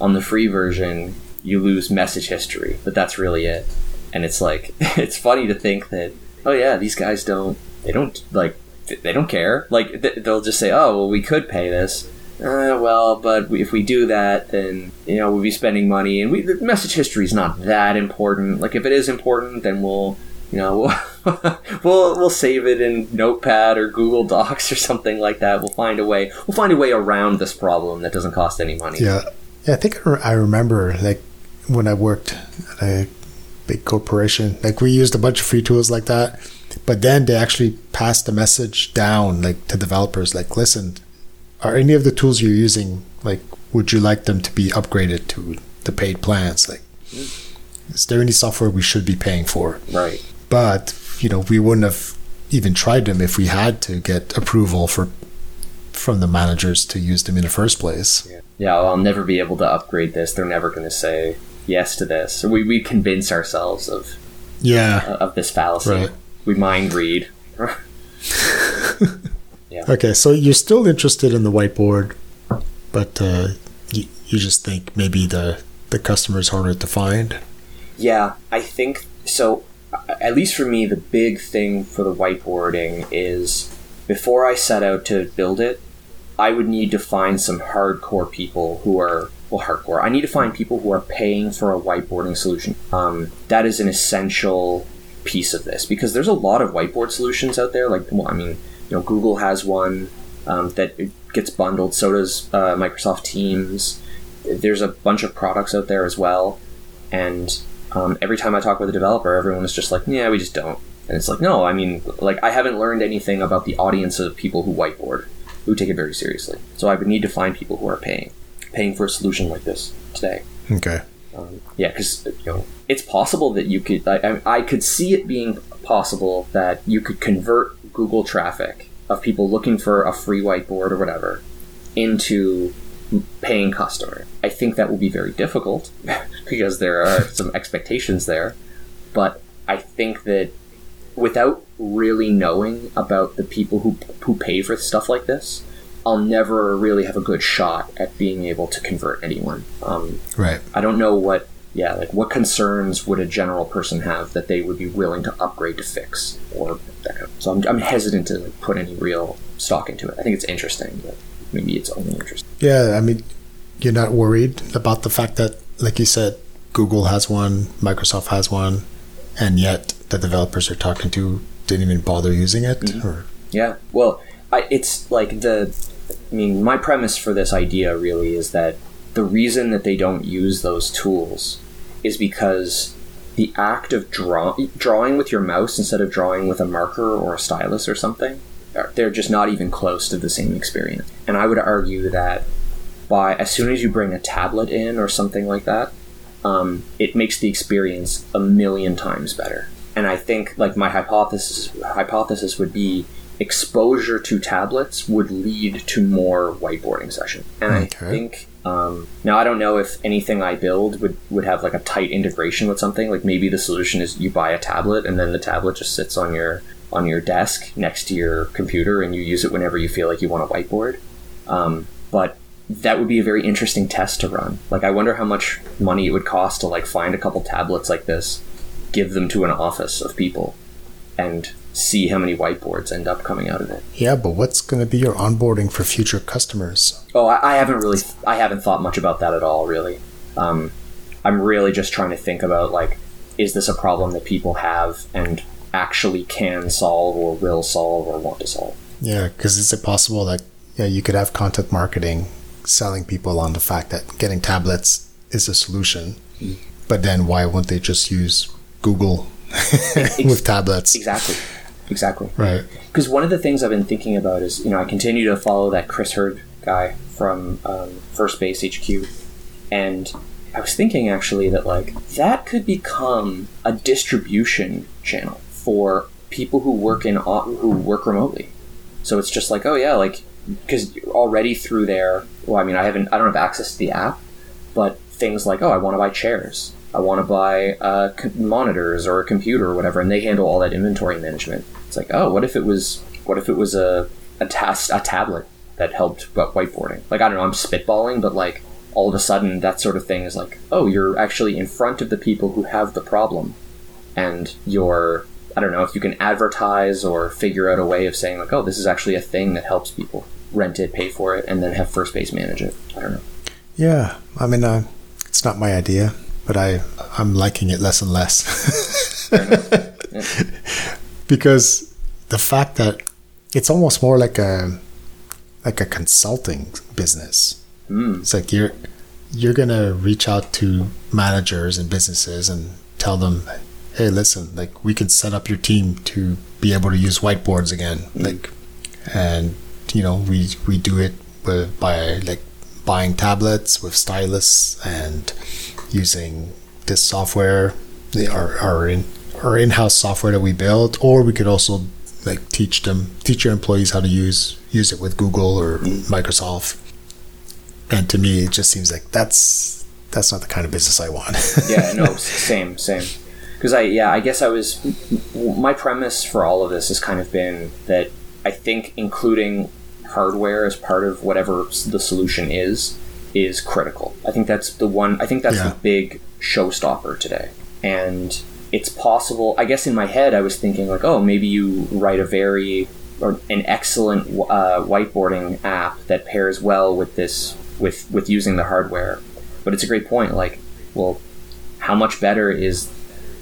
on the free version, you lose message history, but that's really it. And it's like, it's funny to think that, oh yeah, these guys don't, they don't, like, they don't care. Like, they'll just say, oh, well, we could pay this. Uh, well, but if we do that, then, you know, we'll be spending money, and we, the message history is not that important. Like, if it is important, then we'll, you know, we'll, we'll we'll save it in Notepad or Google Docs or something like that. We'll find a way. We'll find a way around this problem that doesn't cost any money. Yeah, yeah. I think I remember like when I worked at a big corporation, like we used a bunch of free tools like that, but then they actually passed the message down like to developers, like, listen, are any of the tools you're using like would you like them to be upgraded to the paid plans? Like, is there any software we should be paying for? Right. But you know, we wouldn't have even tried them if we had to get approval for from the managers to use them in the first place. Yeah. Well, I'll never be able to upgrade this. They're never going to say yes to this. We we convince ourselves of Yeah. of this fallacy. Right. We mind read. Okay, so you're still interested in the whiteboard, but uh, you, you just think maybe the the customer is harder to find. Yeah, I think so. At least for me, the big thing for the whiteboarding is before I set out to build it, I would need to find some hardcore people who are well, hardcore. I need to find people who are paying for a whiteboarding solution. Um, that is an essential piece of this because there's a lot of whiteboard solutions out there. Like, well, I mean, you know, Google has one um, that gets bundled. So does uh, Microsoft Teams. There's a bunch of products out there as well, and um, every time I talk with a developer, everyone is just like, "Yeah, we just don't." And it's like, no, I mean, like I haven't learned anything about the audience of people who whiteboard, who take it very seriously. So I would need to find people who are paying, paying for a solution like this today. Okay. Um, yeah, because you know it's possible that you could. I, I, I could see it being possible that you could convert Google traffic of people looking for a free whiteboard or whatever into paying customer. I think that will be very difficult because there are some expectations there, but I think that without really knowing about the people who who pay for stuff like this, I'll never really have a good shot at being able to convert anyone. Um, Right. I don't know what, yeah, like what concerns would a general person have that they would be willing to upgrade to fix or that kind of. So I'm, I'm hesitant to like, put any real stock into it. I think it's interesting, but maybe it's only interesting. Yeah, I mean, you're not worried about the fact that, like you said, Google has one, Microsoft has one, and yet the developers you're talking to didn't even bother using it. Or Yeah. Well, I, it's like the. I mean, my premise for this idea really is that the reason that they don't use those tools is because the act of draw, drawing with your mouse instead of drawing with a marker or a stylus or something, they're just not even close to the same experience. And I would argue that by as soon as you bring a tablet in or something like that, um, it makes the experience a million times better. And I think like my hypothesis hypothesis would be exposure to tablets would lead to more whiteboarding session. And Okay. I think um, now I don't know if anything I build would would have like a tight integration with something. Like maybe the solution is you buy a tablet and then the tablet just sits on your on your desk next to your computer and you use it whenever you feel like you want a whiteboard. Um, but that would be a very interesting test to run. Like, I wonder how much money it would cost to like find a couple tablets like this, give them to an office of people, and see how many whiteboards end up coming out of it. yeah, but what's going to be your onboarding for future customers? Oh, I, I haven't really, I haven't thought much about that at all. Really, um, I'm really just trying to think about like, is this a problem that people have, and actually can solve or will solve or want to solve. Yeah, because is it possible that yeah you could have content marketing selling people on the fact that getting tablets is a solution, Mm. but then why won't they just use Google with tablets? Exactly. Exactly. Right. Because one of the things I've been thinking about is, you know, I continue to follow that Chris Herd guy from um, First Base HQ, and I was thinking actually that like that could become a distribution channel for people who work in who work remotely. So it's just like, oh yeah, like because already through there. Well, I mean, I haven't, I don't have access to the app, but things like, oh, I want to buy chairs. I want to buy uh, monitors or a computer or whatever, and they handle all that inventory management. It's like, oh, what if it was, what if it was a a, tas- a tablet that helped but whiteboarding? Like, I don't know, I'm spitballing, but like all of a sudden, that sort of thing is like, oh, you're actually in front of the people who have the problem, and you're, I don't know, if you can advertise or figure out a way of saying like, oh, this is actually a thing that helps people rent it, pay for it, and then have First Base manage it. I don't know. Yeah, I mean, uh, it's not my idea, but I I'm liking it less and less enough. because the fact that it's almost more like a like a consulting business. Mm. It's like you're you're gonna reach out to managers and businesses and tell them, hey, listen, like we can set up your team to be able to use whiteboards again, like, and you know we we do it with, by like buying tablets with stylus and using this software, They are our in our in-house software that we built, or we could also like teach them teach your employees how to use use it with Google or Microsoft. And to me, it just seems like that's that's not the kind of business I want. yeah, no, same, same. Because I, yeah, I guess I was. My premise for all of this has kind of been that I think including hardware as part of whatever the solution is is critical. I think that's the one. I think that's Yeah. the big showstopper today, and it's possible. I guess in my head, I was thinking like, oh, maybe you write a very or an excellent uh, whiteboarding app that pairs well with this with with using the hardware. But it's a great point. Like, well, how much better is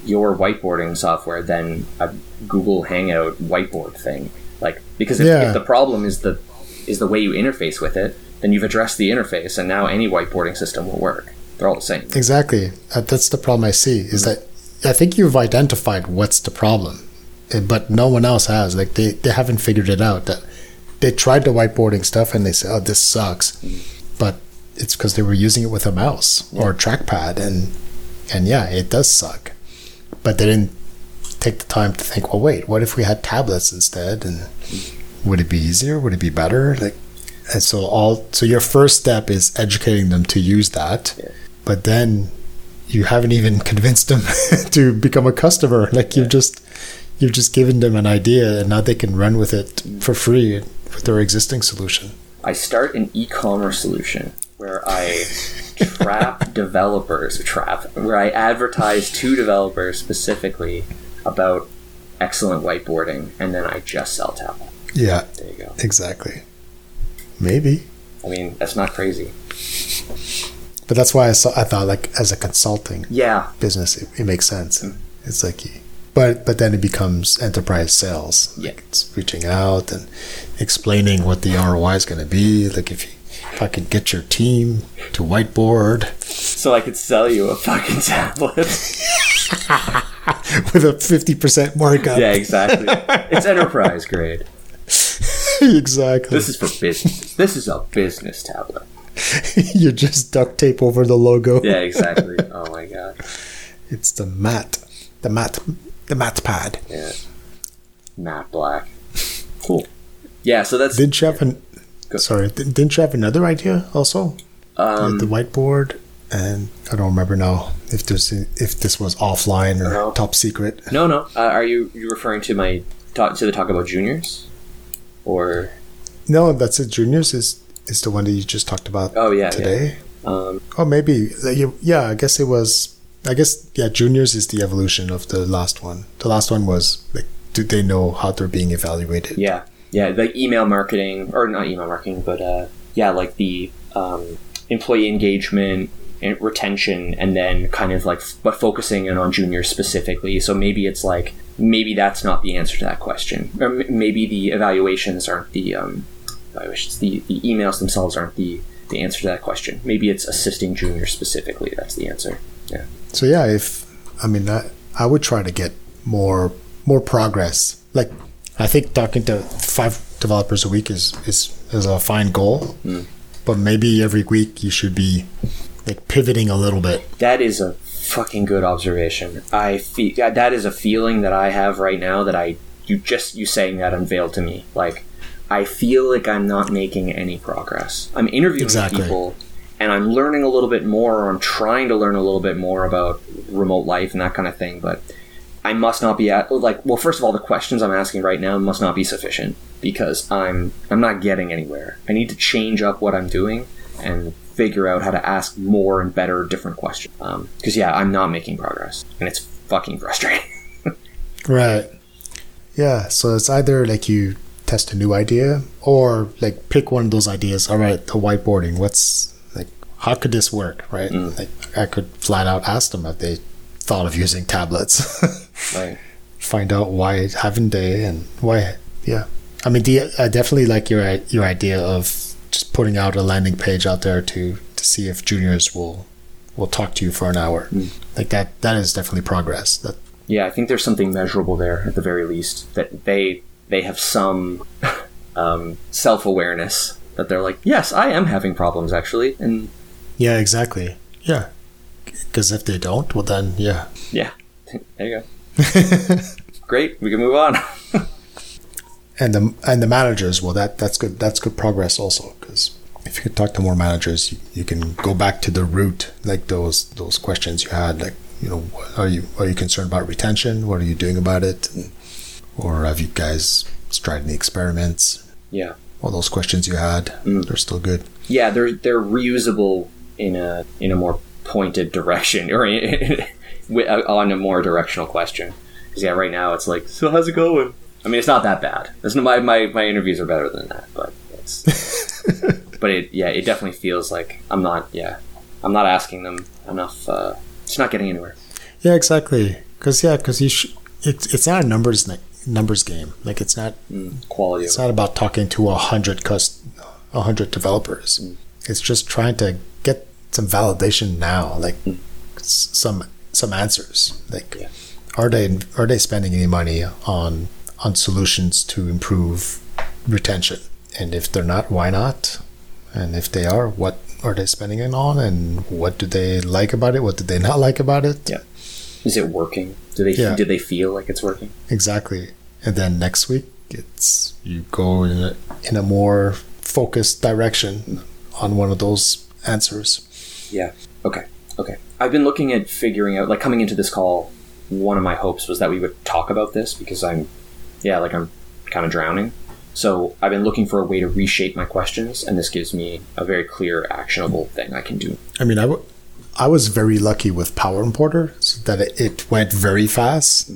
your whiteboarding software than a Google Hangout whiteboard thing? Like, because if, Yeah. if the problem is the is the way you interface with it, then you've addressed the interface, and now any whiteboarding system will work. They're all the same. Exactly. Uh, That's the problem I see. Is that I think you've identified what's the problem, eh, but no one else has. Like they, they haven't figured it out. That they tried the whiteboarding stuff and they said, "Oh, this sucks," but it's because they were using it with a mouse or a trackpad, and and yeah, it does suck. But they didn't take the time to think. Well, wait, what if we had tablets instead? And would it be easier? Would it be better? Like, and so all so your first step is educating them to use that, Yeah. but then you haven't even convinced them to become a customer. Like you've just you've just given them an idea, and now they can run with it for free with their existing solution. I start an e-commerce solution where I trap developers, trap, where I advertise to developers specifically about excellent whiteboarding, and then I just sell tablet. Yeah, There you go. exactly. Maybe, I mean, that's not crazy. But that's why I saw. I thought like as a consulting Yeah, business, it, it makes sense. Mm. It's like, but but then it becomes enterprise sales. Yeah. Like it's reaching out and explaining what the ROI is going to be. Like if you, if I could get your team to whiteboard so I could sell you a fucking tablet. with a fifty percent markup. yeah, exactly. It's enterprise grade. exactly. This is for business. This is a business tablet. you just duct tape over the logo. Yeah, exactly. Oh my god. It's the mat, the mat, the mat pad. Yeah. Matte black. Cool. Yeah, so that's Didn't you have an? Go. Sorry, didn't you have another idea also? um, the whiteboard, and I don't remember now if this if this was offline or No. top secret. No, no. Uh, are you you referring to my talk to the talk about juniors, or No, that's it. Juniors is is the one that you just talked about oh yeah, today. yeah. Um, Oh, maybe. Yeah, I guess it was. I guess yeah. Juniors is the evolution of the last one. The last one was like, do they know how they're being evaluated? yeah, yeah. Like email marketing, or not email marketing, but uh, yeah, like the um, employee engagement, in retention and then kind of like but focusing in on juniors specifically so maybe it's like maybe that's not the answer to that question or m- maybe the evaluations aren't the um evaluations the, the emails themselves aren't the the answer to that question maybe it's assisting junior specifically that's the answer yeah So yeah, if I mean, I, I would try to get more more progress. Like I think talking to five developers a week is is is a fine goal, hmm. but maybe every week you should be like pivoting a little bit. That is a fucking good observation. I feel that that is a feeling that I have right now that I you just you saying that unveiled to me. Like I feel like I'm not making any progress. I'm interviewing Exactly. people and I'm learning a little bit more or I'm trying to learn a little bit more about remote life and that kind of thing, but I must not be at like well first of all the questions I'm asking right now must not be sufficient because I'm I'm not getting anywhere. I need to change up what I'm doing and figure out how to ask more and better different questions. Um, because yeah, I'm not making progress and it's fucking frustrating. Right. Yeah. So it's either like you test a new idea or like pick one of those ideas. All right, the whiteboarding. What's like, how could this work? Right. Mm. Like I could flat out ask them if they thought of using tablets. right. Find out why haven't they and why. Yeah. I mean, the, I definitely like your your idea of just putting out a landing page out there to to see if juniors will will talk to you for an hour. Mm. Like that. That is definitely progress. That Yeah, I think there's something measurable there at the very least that they they have some um, self awareness that they're like, yes, I am having problems actually, and Yeah, exactly. Yeah. Because if they don't, well, then, yeah. yeah, there you go. Great, we can move on. And the and the managers, well, that that's good. That's good progress also. Because if you could talk to more managers, you, you can go back to the root, like those those questions you had, like you know, are you are you concerned about retention? What are you doing about it? And, or have you guys tried any experiments? yeah, All those questions you had, they're still good. yeah, they're they're reusable in a in a more pointed direction or on a more directional question. Because yeah, right now it's like, so how's it going? I mean, it's not that bad. It's my, my my interviews are better than that, but it's but it yeah, it definitely feels like I'm not yeah, I'm not asking them enough. Uh, it's not getting anywhere. Yeah, exactly. Because yeah, because you sh- it's it's not a numbers numbers game. Like it's not Mm, quality It's not about talking to a hundred cust, a hundred developers. It's just trying to get some validation now, like s- some some answers. Like, Yeah. are they are they spending any money on on solutions to improve retention? And if they're not, why not? And if they are, what are they spending it on? And what do they like about it? What do they not like about it? Yeah. Is it working? Do they Yeah. do they feel like it's working? Exactly. And then next week, it's you go in a, in a more focused direction on one of those answers. Yeah. Okay. Okay. I've been looking at figuring out, like, coming into this call. One of my hopes was that we would talk about this because I'm, yeah, like I'm kind of drowning. So I've been looking for a way to reshape my questions, and this gives me a very clear, actionable thing I can do. I mean, I, w- I was very lucky with Power Importer so that it, it went very fast.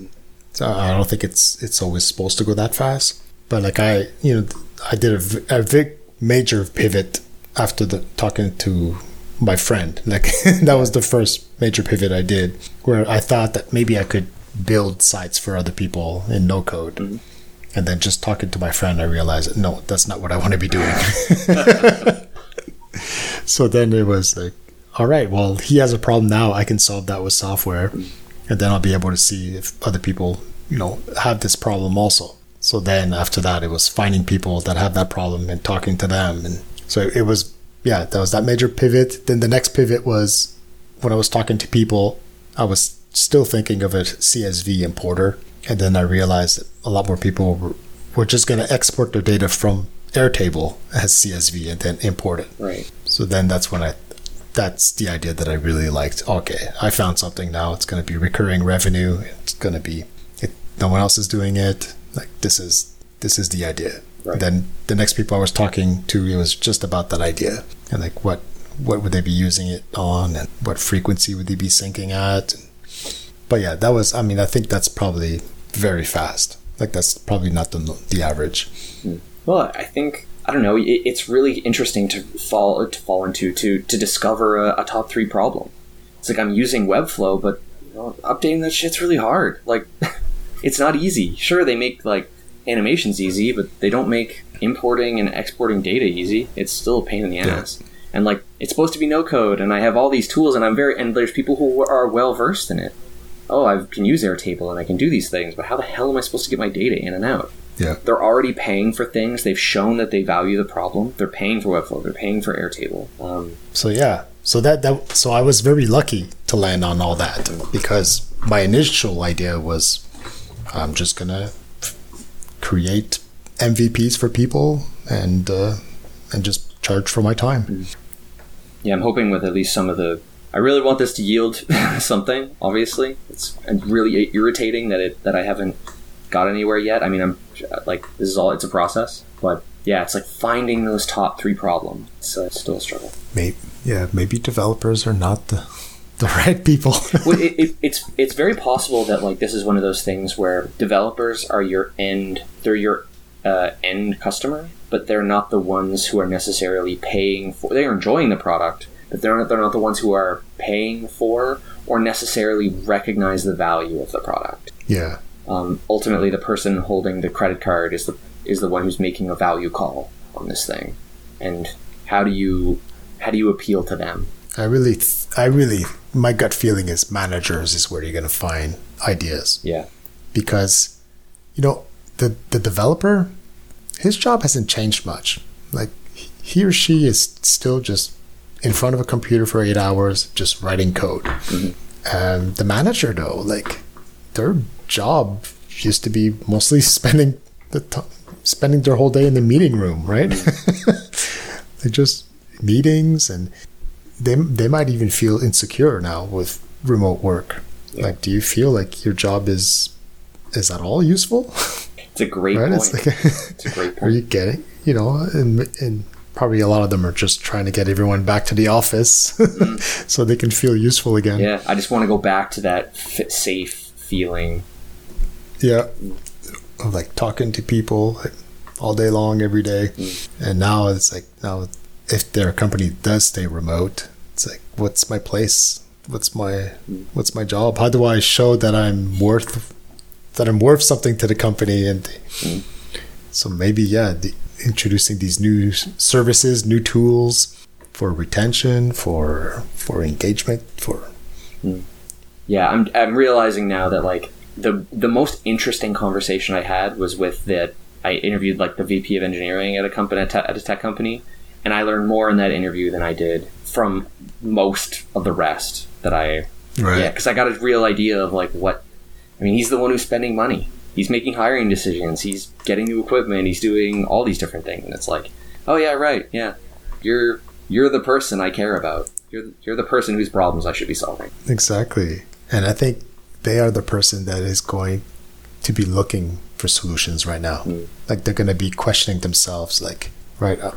So I don't think it's it's always supposed to go that fast. But like I, you know, I did a, a big major pivot after the talking to my friend. Like that was the first major pivot I did, where I thought that maybe I could build sites for other people in no code. Mm-hmm. And then just talking to my friend, I realized no, that's not what I want to be doing. so then it was like, all right, well, he has a problem now. I can solve that with software, mm-hmm. And then I'll be able to see if other people, you know, have this problem also. So then after that, it was finding people that have that problem and talking to them, and so it was, yeah, that was that major pivot. Then the next pivot was when I was talking to people, I was still thinking of a CSV importer, and then I realized that a lot more people were, were just going to export their data from Airtable as CSV and then import it. Right. So then that's when I, that's the idea that I really liked. Okay, I found something now. It's going to be recurring revenue. It's going to be, it, no one else is doing it. Like this is this is the idea. Right. Then the next people I was talking to, it was just about that idea and like what what would they be using it on and what frequency would they be syncing at. But yeah, that was. I mean, I think that's probably very fast. Like that's probably not the the average. Hmm. Well, I think I don't know. It, it's really interesting to fall to fall into to to discover a, a top three problem. It's like I'm using Webflow, but you know, updating that shit's really hard. Like, it's not easy. Sure, they make like animations easy, but they don't make importing and exporting data easy. It's still a pain in the ass. Yeah. And like, it's supposed to be no code, and I have all these tools, and I'm very and there's people who are well versed in it. Oh, I can use Airtable and I can do these things, but how the hell am I supposed to get my data in and out? Yeah. They're already paying for things. They've shown that they value the problem. They're paying for Webflow. They're paying for Airtable. Um, so yeah, so that that so I was very lucky to land on all that because my initial idea was I'm just gonna create MVPs for people and uh, and just charge for my time. Yeah, I'm hoping with at least some of the. I really want this to yield something. Obviously, it's really irritating that it that I haven't got anywhere yet. I mean, I'm like this is all it's a process, but yeah, it's like finding those top three problems. So it's uh, still a struggle. Maybe yeah, maybe developers are not the the right people. well, it, it, it's it's very possible that like this is one of those things where developers are your end. They're your uh, end customer, but they're not the ones who are necessarily paying for. They are enjoying the product, but they're not, they're not the ones who are paying for or necessarily recognize the value of the product. Yeah um, ultimately the person holding the credit card is the is the one who's making a value call on this thing. And how do you how do you appeal to them? I really i really my gut feeling is managers is where you're going to find ideas. Yeah. Because you know the the developer his job hasn't changed much. Like he or she is still just in front of a computer for eight hours just writing code. Mm-hmm. um, the manager though like their job used to be mostly spending the t- spending their whole day in the meeting room, right? They just meetings and they they might even feel insecure now with remote work. Yeah. Like, do you feel like your job is is at all useful? It's a great right? point. It's, like, it's a great point. Are you getting, you know, and and probably a lot of them are just trying to get everyone back to the office mm. so they can feel useful again. Yeah, I just want to go back to that safe feeling. Yeah, Of like talking to people all day long, every day. Mm. And now it's like now, if their company does stay remote, it's like, what's my place? What's my mm. what's my job? How do I show that I'm worth that I'm worth something to the company? And mm. so maybe yeah, the, introducing these new services, new tools for retention, for for engagement, for mm yeah, I'm I'm realizing now that like the the most interesting conversation I had was with the I interviewed like the VP of engineering at a company at a tech company, and I learned more in that interview than I did from most of the rest that I right. yeah because I got a real idea of like what I mean he's the one who's spending money. He's making hiring decisions. He's getting new equipment. He's doing all these different things. And it's like oh yeah right. Yeah. You're you're the person I care about. You're you're the person whose problems I should be solving. Exactly. And I think they are the person that is going to be looking for solutions right now. Mm. Like they're going to be questioning themselves, like, right, uh,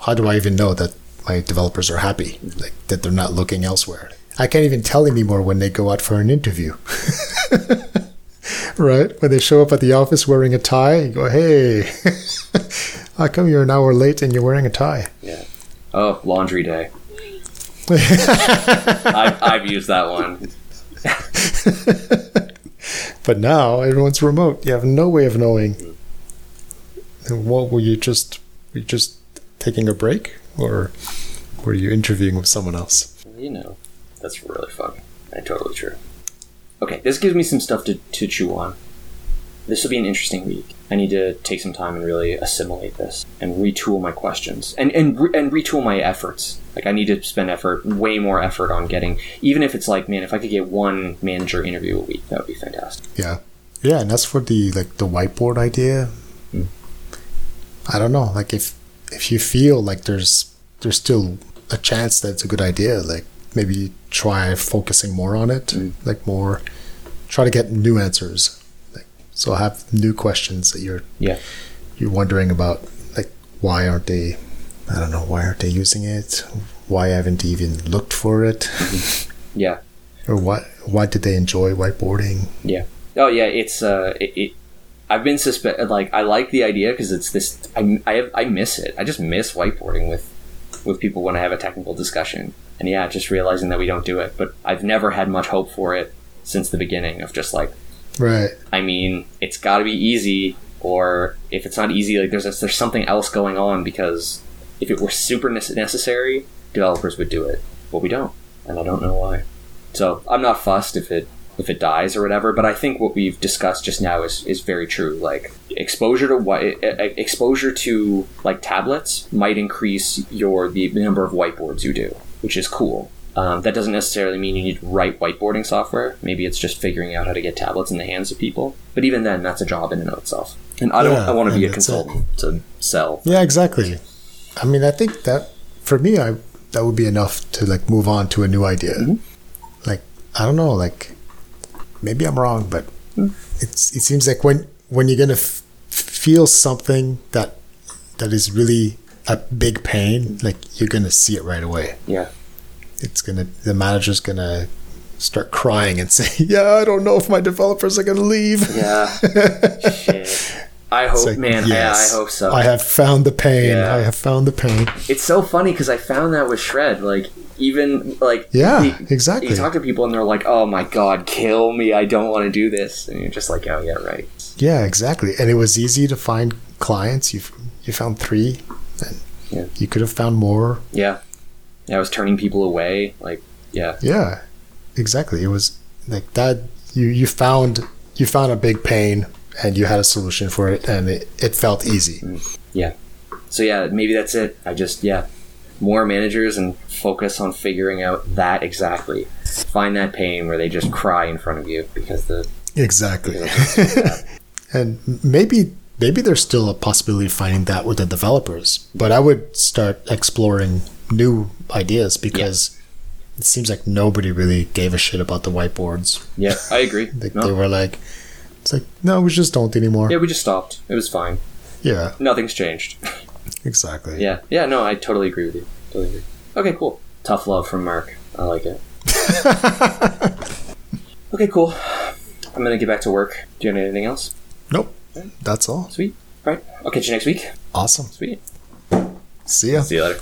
how do I even know that my developers are happy? Mm. Like that they're not looking elsewhere. I can't even tell anymore when they go out for an interview. right? When they show up at the office wearing a tie, you go, hey, how come you're an hour late and you're wearing a tie? Yeah. Oh, laundry day. I've, I've used that one. but now everyone's remote. You have no way of knowing. What were you just were you just taking a break or were you interviewing with someone else? You know, that's really fun and totally true. Okay, this gives me some stuff to, to chew on. This will be an interesting week. I need to take some time and really assimilate this and retool my questions and and and retool my efforts. Like I need to spend effort, way more effort on getting. Even if it's like, man, if I could get one manager interview a week, that would be fantastic. Yeah, yeah, and that's for the like the whiteboard idea. Hmm. I don't know, like if if you feel like there's there's still a chance that it's a good idea, like maybe try focusing more on it, mm. like more try to get new answers so I have new questions that you're yeah you're wondering about, like why aren't they? I don't know why aren't they using it? Why haven't they even looked for it? Mm-hmm. Yeah. or what? Why did they enjoy whiteboarding? Yeah. Oh yeah, it's uh, it, it I've been suspe- like I like the idea because it's this. I I, have, I miss it. I just miss whiteboarding with with people when I have a technical discussion. And yeah, just realizing that we don't do it. But I've never had much hope for it since the beginning of just like, Right. I mean, it's got to be easy, or if it's not easy, like there's a, there's something else going on because if it were super nece- necessary, developers would do it, but we don't, and I don't know why. So I'm not fussed if it if it dies or whatever. But I think what we've discussed just now is is very true. Like exposure to what exposure to like tablets might increase your the number of whiteboards you do, which is cool. Um, that doesn't necessarily mean you need to write whiteboarding software. Maybe it's just figuring out how to get tablets in the hands of people. But even then, that's a job in and of itself. And I don't. Yeah, I want to be a that's it. consultant to sell. Yeah, exactly. I mean, I think that for me, I that would be enough to like move on to a new idea. Mhm. Like I don't know, like maybe I'm wrong, but Hmm. it's it seems like when when you're gonna f- feel something that that is really a big pain, like you're gonna see it right away. Yeah. It's gonna the manager's gonna start crying and say, "Yeah, I don't know if my developers are gonna leave." Yeah. Shit. I hope, like, man. yes, yeah, I hope so. I have found the pain. Yeah. I have found the pain. it's so funny because I found that with Shred. Like, even like Yeah, you- exactly. You talk to people and they're like, "Oh my god, kill me! I don't want to do this," and you're just like, "Oh yeah, right." Yeah, exactly. And it was easy to find clients. You you found three, and Yeah. you could have found more. Yeah. Yeah, I was turning people away. Like, yeah, Yeah, exactly. It was like that. You you found you found a big pain, and you had a solution for it, and it, it felt easy. Mm, yeah. So yeah, maybe that's it. I just yeah, more managers and focus on figuring out that exactly. Find that pain where they just cry in front of you because the Exactly. because it's just bad. and maybe maybe there's still a possibility of finding that with the developers. But I would start exploring new ideas because it seems like nobody really gave a shit about the whiteboards. yeah, I agree. Like No. they were like, it's like no, we just don't anymore. Yeah, we just stopped. It was fine. Yeah, Nothing's changed. exactly. Yeah, yeah, no, I totally agree with you. Totally agree. Okay, cool. Tough love from Mark. I like it. Okay, cool. I'm gonna get back to work. Do you have anything else? Nope. That's all. Sweet. All right. I'll catch you next week. Awesome. Sweet. See ya. See you later.